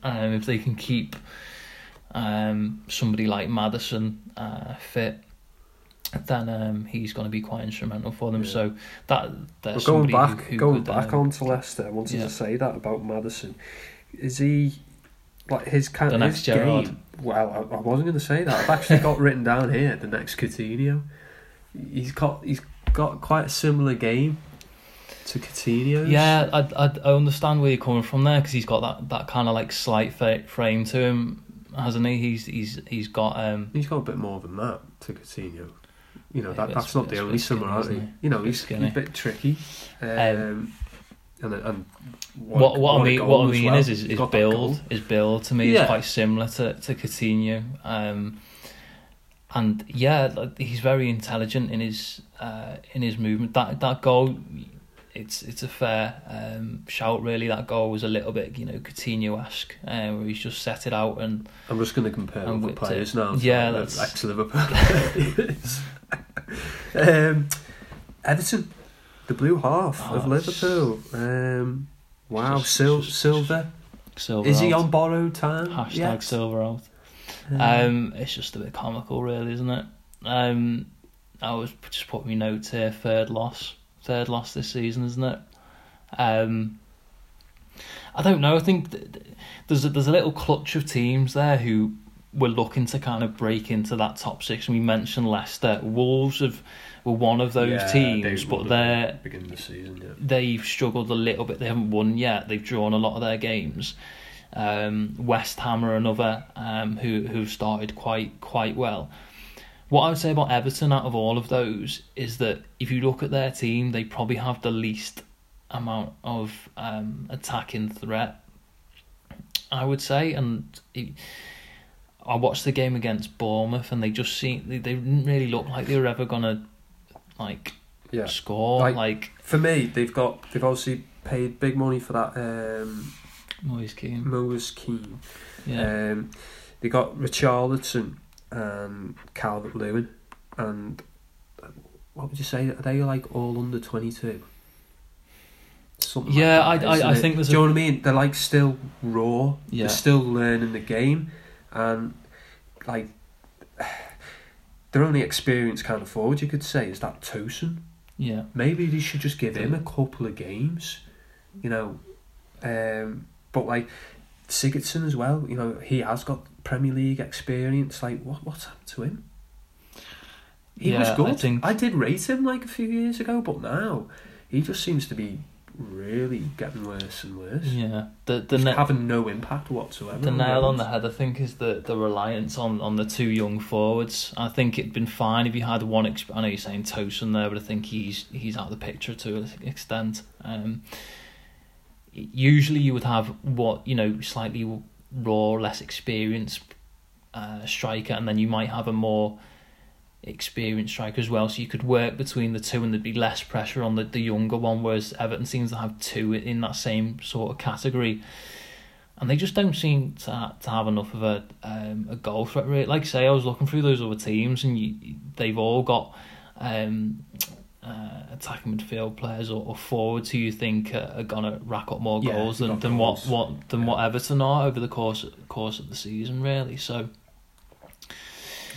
Speaker 2: um, if they can keep um, somebody like Maddison uh, fit, then um, he's going to be quite instrumental for them.
Speaker 1: Yeah.
Speaker 2: So that
Speaker 1: Well,
Speaker 2: there's
Speaker 1: going back,
Speaker 2: who, who
Speaker 1: going
Speaker 2: could,
Speaker 1: back
Speaker 2: um,
Speaker 1: onto Leicester, I wanted
Speaker 2: yeah.
Speaker 1: to say that about Maddison. Is he like his kind
Speaker 2: The next
Speaker 1: his
Speaker 2: Gerrard.
Speaker 1: game? Well, I, I wasn't going to say that. I've actually got written down here the next Coutinho. He's got he's got quite a similar game to Coutinho's.
Speaker 2: Yeah, I, I I understand where you're coming from there because he's got that, that kind of like slight frame to him, hasn't he? He's he's he's got um
Speaker 1: he's got a bit more than that to Coutinho. You know
Speaker 2: Yeah,
Speaker 1: that that's not the only similarity. You know he's, he's
Speaker 2: skinny.
Speaker 1: a bit tricky. Um, and and
Speaker 2: what what I mean what I mean
Speaker 1: well.
Speaker 2: is is, is
Speaker 1: got that goal.
Speaker 2: build is build to me
Speaker 1: Yeah.
Speaker 2: is quite similar to to Coutinho. Um, and yeah, like, he's very intelligent in his uh in his movement. That that goal, it's it's a fair um shout really. That goal was a little bit you know Coutinho esque, uh, where he's just set it out and
Speaker 1: I'm just going to compare
Speaker 2: And with
Speaker 1: players
Speaker 2: it.
Speaker 1: now.
Speaker 2: Yeah, that's-
Speaker 1: ex Liverpool. um, Everton, the blue half of
Speaker 2: Oh,
Speaker 1: Liverpool. Um, wow, Sil- Silva.
Speaker 2: Silva.
Speaker 1: Is he
Speaker 2: out.
Speaker 1: on borrowed time?
Speaker 2: Hashtag
Speaker 1: yet?
Speaker 2: Silva out.
Speaker 1: Um,
Speaker 2: Um, it's just a bit comical, really, isn't it? Um, I was just put my notes here. Third loss, third loss this season, isn't it? Um, I don't know. I think th- th- there's a, there's a little clutch of teams there who were looking to kind of break into that top six. And we mentioned Leicester, Wolves have were one of those
Speaker 1: Yeah,
Speaker 2: teams,
Speaker 1: they
Speaker 2: but they're
Speaker 1: beginning the season. Yeah.
Speaker 2: They've struggled a little bit. They haven't won yet. They've drawn a lot of their games. Um, West Ham are another um, who who've started quite quite well. What I would say about Everton out of all of those is that if you look at their team, they probably have the least amount of um, attacking threat. I would say, and it, I watched the game against Bournemouth, and they just seemed they, they didn't really look like they were ever gonna like
Speaker 1: Yeah.
Speaker 2: score.
Speaker 1: Like-
Speaker 2: like
Speaker 1: For me, they've got they've obviously paid big money for that um,
Speaker 2: Moise Kean.
Speaker 1: Moise Kean.
Speaker 2: Yeah.
Speaker 1: Um, they got Richarlison and Calvert Lewin, and uh, what would you say? Are they like all under twenty two? Something.
Speaker 2: Yeah,
Speaker 1: like that,
Speaker 2: I- I- I think there's
Speaker 1: Do you
Speaker 2: a-
Speaker 1: know what I mean? They're like still raw.
Speaker 2: Yeah.
Speaker 1: They're still learning the game, and like their only experienced kind of forward you could say is that Tosun.
Speaker 2: yeah.
Speaker 1: Maybe they should just give him a couple of games, you know. Um, but like Sigurdsson as well, you know, he has got Premier League experience. Like, what what's happened to him? He was
Speaker 2: Yeah,
Speaker 1: good.
Speaker 2: I think-
Speaker 1: I did rate him like a few years ago, but now he just seems to be really getting worse and worse.
Speaker 2: Yeah. The the na-
Speaker 1: having no impact whatsoever.
Speaker 2: the nail on the head, I think, is the, the reliance on, on the two young forwards. I think it'd been fine if you had one. Exp- I know you're saying Tosun there, but I think he's he's out of the picture to an extent. Um, usually, you would have what you know, slightly raw, less experienced uh, striker, and then you might have a more experienced striker as well. So you could work between the two, and there'd be less pressure on the, the younger one. Whereas Everton seems to have two in that same sort of category and they just don't seem to ha- to have enough of a um, a goal threat rate. Like I say, I was looking through those other teams, and you, they've all got um, uh, attacking midfield players or, or forwards who you think are, are gonna rack up more
Speaker 1: Yeah,
Speaker 2: goals than, than
Speaker 1: goals.
Speaker 2: what what than
Speaker 1: Yeah.
Speaker 2: what Everton are over the course course of the season, really. So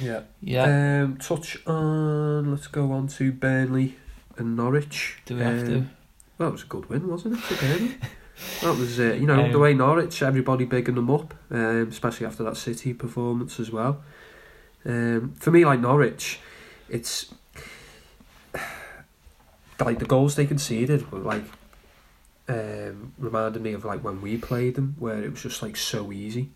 Speaker 1: Yeah.
Speaker 2: yeah,
Speaker 1: Um, touch on. Let's go on to Burnley and Norwich.
Speaker 2: do we have to?
Speaker 1: Um, Well, it was a good win, wasn't it, for Burnley? that was, uh, you know,
Speaker 2: Um,
Speaker 1: the way Norwich, everybody bigging them up, um, especially after that City performance as well. Um, for me, like Norwich, it's like the goals they conceded were like um, reminded me of like when we played them, where it was just like so easy,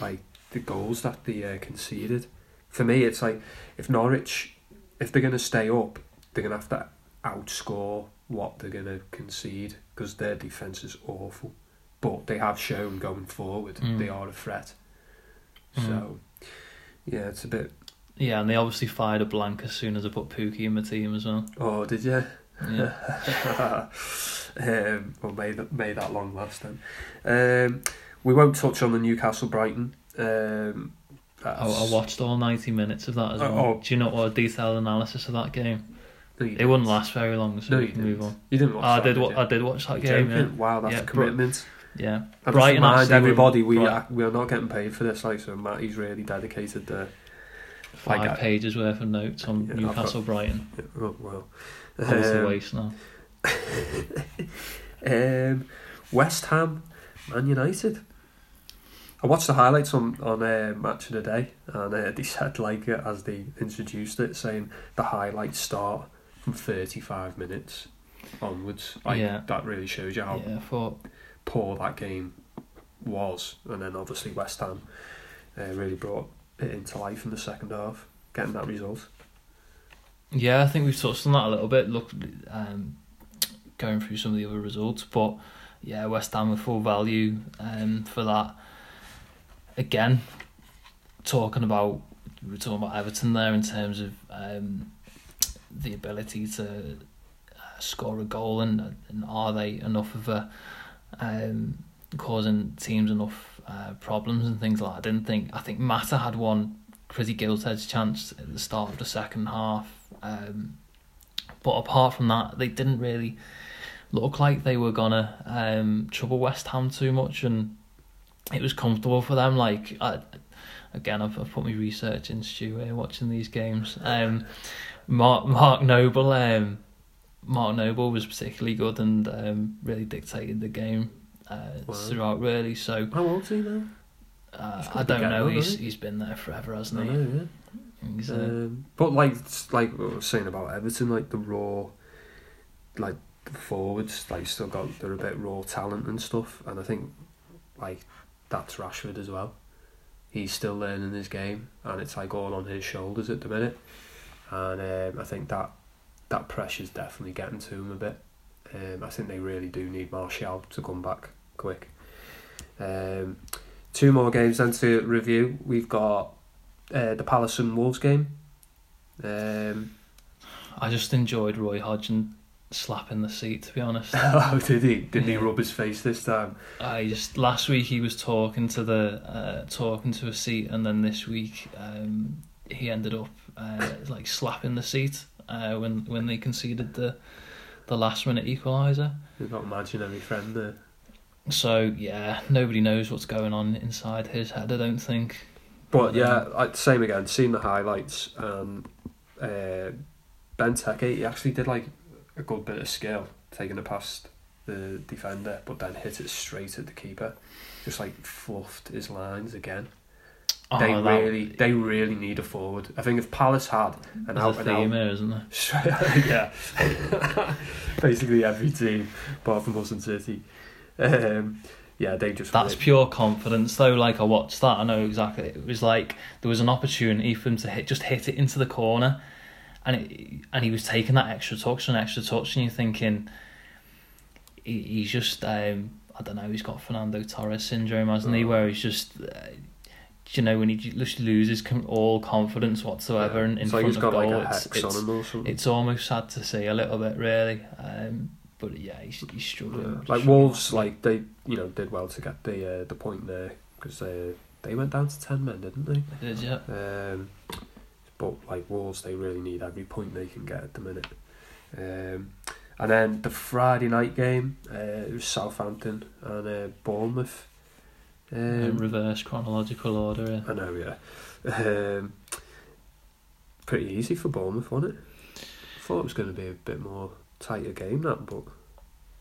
Speaker 1: like the goals that they uh, conceded. For me, it's like if Norwich, if they're gonna stay up, they're gonna have to outscore what they're gonna concede because their defense is awful. But they have shown going forward
Speaker 2: Mm.
Speaker 1: they are a threat.
Speaker 2: Mm.
Speaker 1: So yeah, it's a bit.
Speaker 2: Yeah, and they obviously fired a blank as soon as I put Pukki in my team as well.
Speaker 1: Oh, did you?
Speaker 2: Yeah.
Speaker 1: um, well, may that may that long last then. Um, we won't touch on the Newcastle Brighton. Um,
Speaker 2: I, I watched all ninety minutes of that as well.
Speaker 1: Oh.
Speaker 2: Do you know what a detailed analysis of that game?
Speaker 1: no,
Speaker 2: It wouldn't last very long, so
Speaker 1: No,
Speaker 2: we
Speaker 1: you
Speaker 2: can move on.
Speaker 1: You didn't watch.
Speaker 2: Oh, I
Speaker 1: that,
Speaker 2: did.
Speaker 1: did?
Speaker 2: I did watch that
Speaker 1: You're
Speaker 2: game.
Speaker 1: joking? Wow, that's
Speaker 2: Yeah,
Speaker 1: a commitment.
Speaker 2: Yeah, yeah.
Speaker 1: Just
Speaker 2: Brighton
Speaker 1: remind everybody we are, we are not getting paid for this. Like so, Matty's really dedicated there.
Speaker 2: five
Speaker 1: like I-
Speaker 2: pages worth of notes on
Speaker 1: Yeah,
Speaker 2: Newcastle Brighton.
Speaker 1: Oh, well, Um,
Speaker 2: waste now.
Speaker 1: um, West Ham, Man United. I watched the highlights on on uh, Match of the Day, and uh, they said like uh, as they introduced it, saying the highlights start from thirty five minutes onwards. Like,
Speaker 2: Yeah.
Speaker 1: that really shows you how
Speaker 2: Yeah, thought
Speaker 1: poor that game was, and then obviously West Ham uh, really brought it into life in the second half, getting that result.
Speaker 2: Yeah, I think we've touched on that a little bit. Look, um, going through some of the other results, but yeah, West Ham with full value um, for that. Again, talking about we were talking about Everton there in terms of um, the ability to uh, score a goal and and are they enough of a um, causing teams enough uh, problems and things like that. I didn't think I think Mata had one pretty gilt edged chance at the start of the second half. Um, but apart from that, they didn't really look like they were gonna um, trouble West Ham too much, and it was comfortable for them. Like I, again, I've, I've put my research in Stu here watching these games. Um, Mark Mark Noble, um, Mark Noble was particularly good and um, really dictated the game uh,
Speaker 1: Wow.
Speaker 2: throughout. Really, so
Speaker 1: How old is he now?
Speaker 2: uh, I don't know. He's he's been there forever, hasn't he?
Speaker 1: know, yeah.
Speaker 2: uh,
Speaker 1: Um, but like, like what I was saying about Everton, like the raw, like the forwards, like still got they're a bit raw talent and stuff, and I think like that's Rashford as well. He's still learning his game, and it's like all on his shoulders at the minute, and um, I think that that pressure's definitely getting to him a bit. Um, I think they really do need Martial to come back quick. Um, two more games then to review. We've got uh, the Palace and Wolves game. Um,
Speaker 2: I just enjoyed Roy Hodgson slapping the seat. To be honest,
Speaker 1: oh, did he? Didn't he rub his face this time?
Speaker 2: I just last week he was talking to the uh, talking to a seat, and then this week um, he ended up uh, like slapping the seat uh, when when they conceded the the last minute equaliser.
Speaker 1: We've got imaginary friend there.
Speaker 2: So yeah, nobody knows what's going on inside his head. I don't think.
Speaker 1: But yeah, same again. Seen the highlights. Um, uh, Benteke, he actually did like a good bit of skill taking it past the defender, but then hit it straight at the keeper. Just like fluffed his lines again. they
Speaker 2: Oh, that-
Speaker 1: really, they really need a forward. I think if Palace had an
Speaker 2: There's
Speaker 1: out
Speaker 2: a theme
Speaker 1: out
Speaker 2: here, isn't there?
Speaker 1: yeah. Basically every team, apart from Boston City. Um, yeah, they just.
Speaker 2: That's
Speaker 1: really-
Speaker 2: pure confidence, though. Like I watched that, I know exactly. It was like there was an opportunity for him to hit, just hit it into the corner, and it, and he was taking that extra touch and extra touch, and you're thinking, he, he's just, um, I don't know, he's got Fernando Torres syndrome, hasn't he?
Speaker 1: Oh.
Speaker 2: Where he's just, uh, you know, when he just loses com- all confidence whatsoever in, in
Speaker 1: like
Speaker 2: front
Speaker 1: he's
Speaker 2: of
Speaker 1: got
Speaker 2: goal,
Speaker 1: like a
Speaker 2: it's,
Speaker 1: hex
Speaker 2: it's,
Speaker 1: on him or something.
Speaker 2: it's almost sad to see a little bit, really. Um, but yeah, he's, he's struggling.
Speaker 1: Yeah. Like. Wolves, like they, you know, did well to get the uh, the point there because they they went down to ten men, didn't they?
Speaker 2: Did you?
Speaker 1: Um, but like Wolves, they really need every point they can get at the minute. Um, and then the Friday night game, uh, it was Southampton and uh, Bournemouth.
Speaker 2: In
Speaker 1: Um,
Speaker 2: reverse chronological order. Yeah.
Speaker 1: I know, yeah. Um, pretty easy for Bournemouth, wasn't it? I thought it was going to be a bit more tighter game, that, but.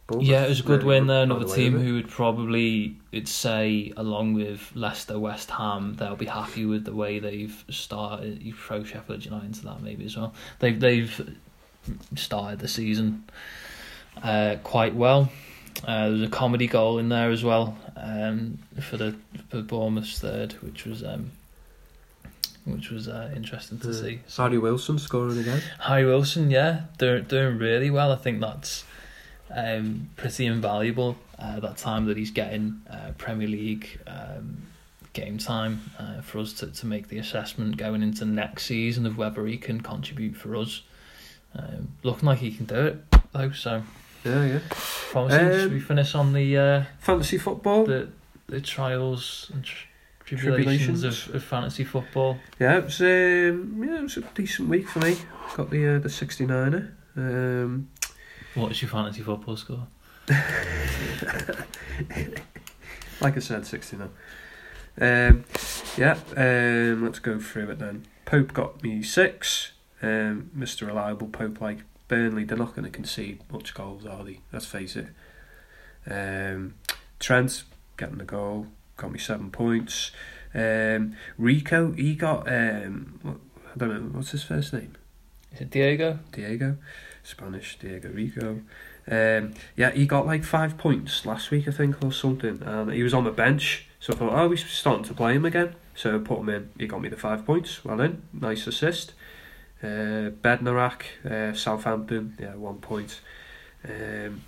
Speaker 1: Bournemouth
Speaker 2: Yeah, it was a good
Speaker 1: really
Speaker 2: win there. Another
Speaker 1: away
Speaker 2: team who would probably, it'd say, along with Leicester, West Ham, they'll be happy with the way they've started. You throw Sheffield United into that maybe as well. They've they've started the season uh, quite well. Uh, there's a comedy goal in there as well um, for the for Bournemouth's third, which was um, which was uh, interesting to
Speaker 1: Uh,
Speaker 2: see.
Speaker 1: Harry Wilson scoring again.
Speaker 2: Harry Wilson, yeah, they're doing really well. I think that's um, pretty invaluable. Uh, that time that he's getting uh, Premier League um, game time uh, for us to, to make the assessment going into next season of whether he can contribute for us. Um, looking like he can do it though, so
Speaker 1: Yeah, yeah.
Speaker 2: promising.
Speaker 1: Um,
Speaker 2: Should we finish on the uh,
Speaker 1: Fantasy football.
Speaker 2: the the trials and tr- tribulations,
Speaker 1: Tribulations.
Speaker 2: Of, of fantasy football?
Speaker 1: Yeah, it was um, yeah, it was a decent week for me. Got the uh, the 69er. Um,
Speaker 2: What is your fantasy football score?
Speaker 1: like I said, 69. Um, yeah, um, let's go through it then. Pope got me six. Um, Mr. Reliable Pope, like Burnley, they're not going to concede much goals, are they? Let's face it. Um, Trent getting the goal, got me seven points. Um, Rico, he got um, I don't know what's his first name.
Speaker 2: Is it Diego?
Speaker 1: Diego, Spanish Diego Rico. Um, yeah, he got like five points last week, I think, or something. And he was on the bench, so I thought, oh, we're starting to play him again. So I put him in. He got me the five points. Well in, nice assist. Uh, Bednarek, uh, Southampton, yeah, one point. Um,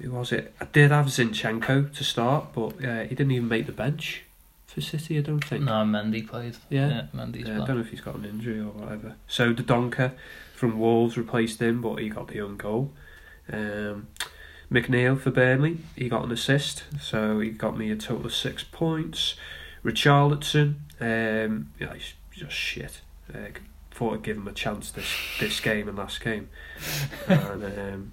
Speaker 1: who was it? I did have Zinchenko to start, but uh, he didn't even make the bench for City, I don't think.
Speaker 2: No, Mendy played.
Speaker 1: Yeah.
Speaker 2: yeah Mendy's
Speaker 1: Yeah, I don't know if he's got an injury or whatever. So Dendoncker from Wolves replaced him, but he got the own goal. Um, McNeil for Burnley, he got an assist, so he got me a total of six points. Richarlison, um, yeah, he's just shit. Uh, thought I'd give him a chance this this game and last game. and um,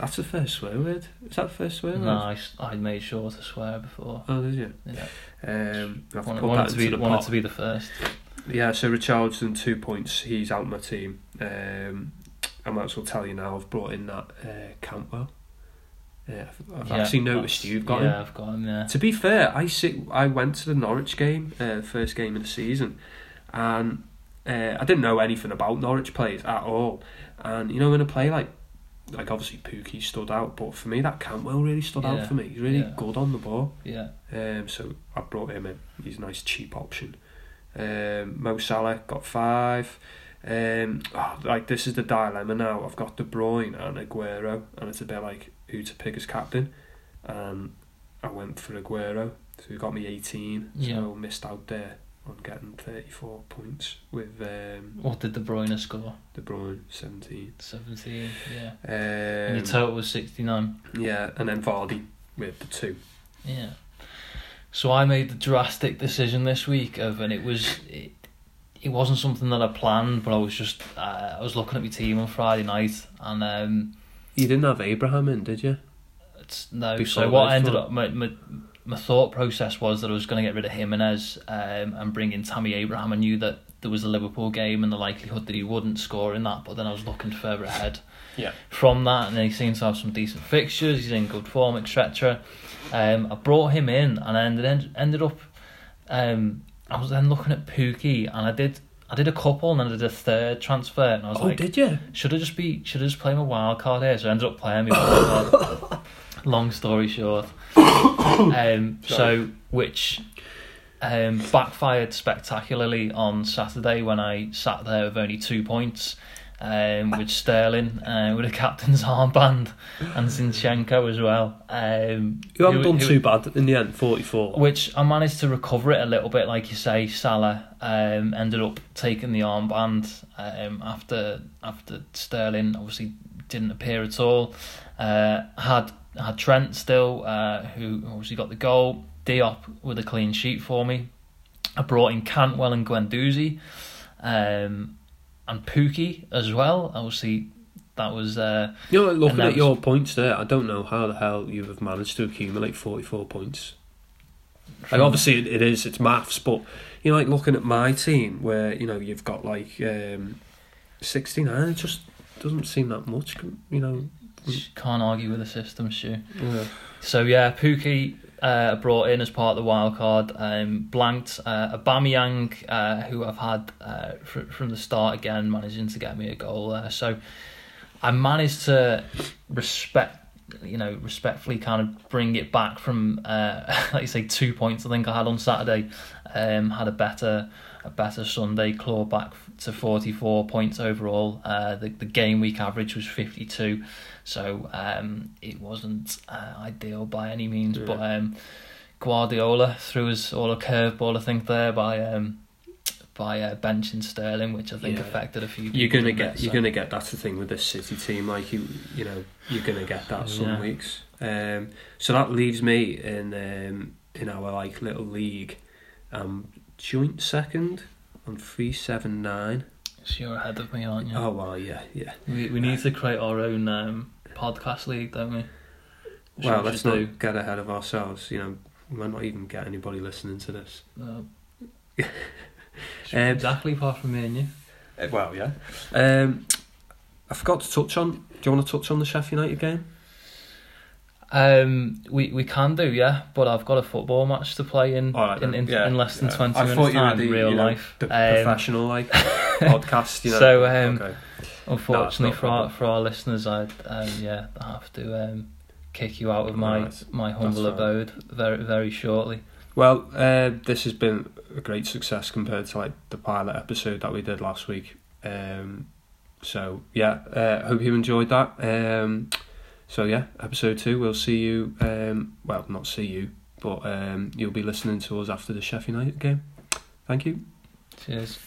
Speaker 1: that's the first swear word. Is that the first swear word?
Speaker 2: No, I, I made sure to swear before.
Speaker 1: Oh, did you?
Speaker 2: Yeah.
Speaker 1: Um, I
Speaker 2: Wanted, wanted to be wanted to be the first.
Speaker 1: Yeah, so Richarlison, two points. He's out my team. Um, I might as well tell you now, I've brought in that uh, Cantwell. Yeah, I've
Speaker 2: Yeah,
Speaker 1: actually noticed you've got
Speaker 2: yeah,
Speaker 1: him.
Speaker 2: I've got him. Yeah.
Speaker 1: To be fair, I sit. I went to the Norwich game, uh, first game of the season, and uh, I didn't know anything about Norwich players at all. And you know, when a play like, like obviously Pukki stood out, but for me that Cantwell really stood
Speaker 2: Yeah,
Speaker 1: out for me. He's really good on the ball.
Speaker 2: Yeah.
Speaker 1: Um, so I brought him in. He's a nice cheap option. Um, Mo Salah got five. Um, oh, like this is the dilemma now. I've got De Bruyne and Aguero, and it's a bit like who to pick as captain. And I went for Aguero, so he got me eighteen.
Speaker 2: Yeah.
Speaker 1: So missed out there on getting thirty four points with um,
Speaker 2: What did De Bruyne score?
Speaker 1: De Bruyne seventeen.
Speaker 2: Seventeen. Yeah.
Speaker 1: Um,
Speaker 2: and your total was sixty nine.
Speaker 1: yeah, and then Vardy with the two.
Speaker 2: Yeah. So I made the drastic decision this week of, and it was it, it wasn't something that I planned, but I was just uh, I was looking at my team on Friday night, and um,
Speaker 1: You didn't have Abraham in, did you?
Speaker 2: it's no.
Speaker 1: Before
Speaker 2: so what
Speaker 1: those
Speaker 2: ended up my, my my thought process was that I was going to get rid of Jimenez um, and bring in Tammy Abraham. I knew that there was a Liverpool game and the likelihood that he wouldn't score in that, but then I was looking further ahead.
Speaker 1: Yeah.
Speaker 2: From that, and he seems to have some decent fixtures. He's in good form, etc. Um, I brought him in, and I ended ended up. Um, I was then looking at Pukki, and I did. I did a couple, and then I did a third transfer, and I was
Speaker 1: Oh,
Speaker 2: like,
Speaker 1: did you?
Speaker 2: should I just be? Should I just play my wild card here? So I ended up playing my wild card. Long story short, um, so which um, backfired spectacularly on Saturday when I sat there with only two points. Um, with Sterling, uh, with a captain's armband, and Zinchenko as well. Um,
Speaker 1: You haven't
Speaker 2: who-
Speaker 1: done
Speaker 2: who-
Speaker 1: too bad in the end, 44.
Speaker 2: which I managed to recover it a little bit, like you say. Salah um, ended up taking the armband um, after after Sterling obviously didn't appear at all. Uh, had had Trent still, uh, who obviously got the goal. Diop with a clean sheet for me. I brought in Cantwell and Guendouzi, um, and Pukki as well. Obviously, that was. Uh,
Speaker 1: You know, looking at your points there, I don't know how the hell you have managed to accumulate 44 points. Like, obviously, it, it is, it's maths, but, you know, like looking at my team where, you know, you've got like um, 69, it just doesn't seem that much, you know.
Speaker 2: can't argue with the system, Stu.
Speaker 1: Yeah.
Speaker 2: So yeah, Pukki uh, brought in as part of the wild card. Um, blanked uh, Aubameyang, uh, who I've had uh, fr- from the start again, managing to get me a goal there. So I managed to respect, you know, respectfully kind of bring it back from, uh, like you say, two points. I think I had on Saturday. Um, had a better, a better Sunday, claw back to forty four points overall. Uh, the the game week average was fifty two. So um, it wasn't uh, ideal by any means,
Speaker 1: Yeah.
Speaker 2: but um, Guardiola threw us all a curveball, I think, there by um, by uh, benching Sterling, which I think
Speaker 1: Yeah.
Speaker 2: affected a few.
Speaker 1: You're gonna get,
Speaker 2: it?
Speaker 1: you're
Speaker 2: So-
Speaker 1: gonna get. That's the thing with this City team. Like you, you know, you're gonna get that some
Speaker 2: Yeah.
Speaker 1: weeks. Um, so that leaves me in um, in our like little league, um, joint second on three seven nine.
Speaker 2: So you're ahead of me, aren't you?
Speaker 1: Oh well, yeah, yeah.
Speaker 2: We we need to create our own um, podcast league, don't we? Should
Speaker 1: Well,
Speaker 2: we
Speaker 1: let's not
Speaker 2: do?
Speaker 1: get ahead of ourselves. You know, we might not even get anybody listening to this.
Speaker 2: Uh,
Speaker 1: Um,
Speaker 2: exactly, apart from me and you.
Speaker 1: Uh, Well, yeah. Um, I forgot to touch on. Do you want to touch on the Sheffield United game?
Speaker 2: Um, we we can do, yeah, but I've got a football match to play in
Speaker 1: All right
Speaker 2: in, in,
Speaker 1: yeah,
Speaker 2: in less than
Speaker 1: yeah.
Speaker 2: twenty
Speaker 1: I
Speaker 2: minutes
Speaker 1: thought you were
Speaker 2: time,
Speaker 1: the,
Speaker 2: real
Speaker 1: you know,
Speaker 2: life.
Speaker 1: the
Speaker 2: Um,
Speaker 1: professional like podcast. You know.
Speaker 2: So, um,
Speaker 1: okay.
Speaker 2: Unfortunately
Speaker 1: not a
Speaker 2: for our, for our listeners, I um, yeah I have to um, kick you out of my
Speaker 1: Right,
Speaker 2: my humble
Speaker 1: fine.
Speaker 2: abode very very shortly.
Speaker 1: Well, uh, this has been a great success compared to like the pilot episode that we did last week. Um, so yeah, uh, hope you enjoyed that. So yeah, episode two. We'll see you. Um, well, not see you, but um, you'll be listening to us after the Sheffield United game. Thank you.
Speaker 2: Cheers.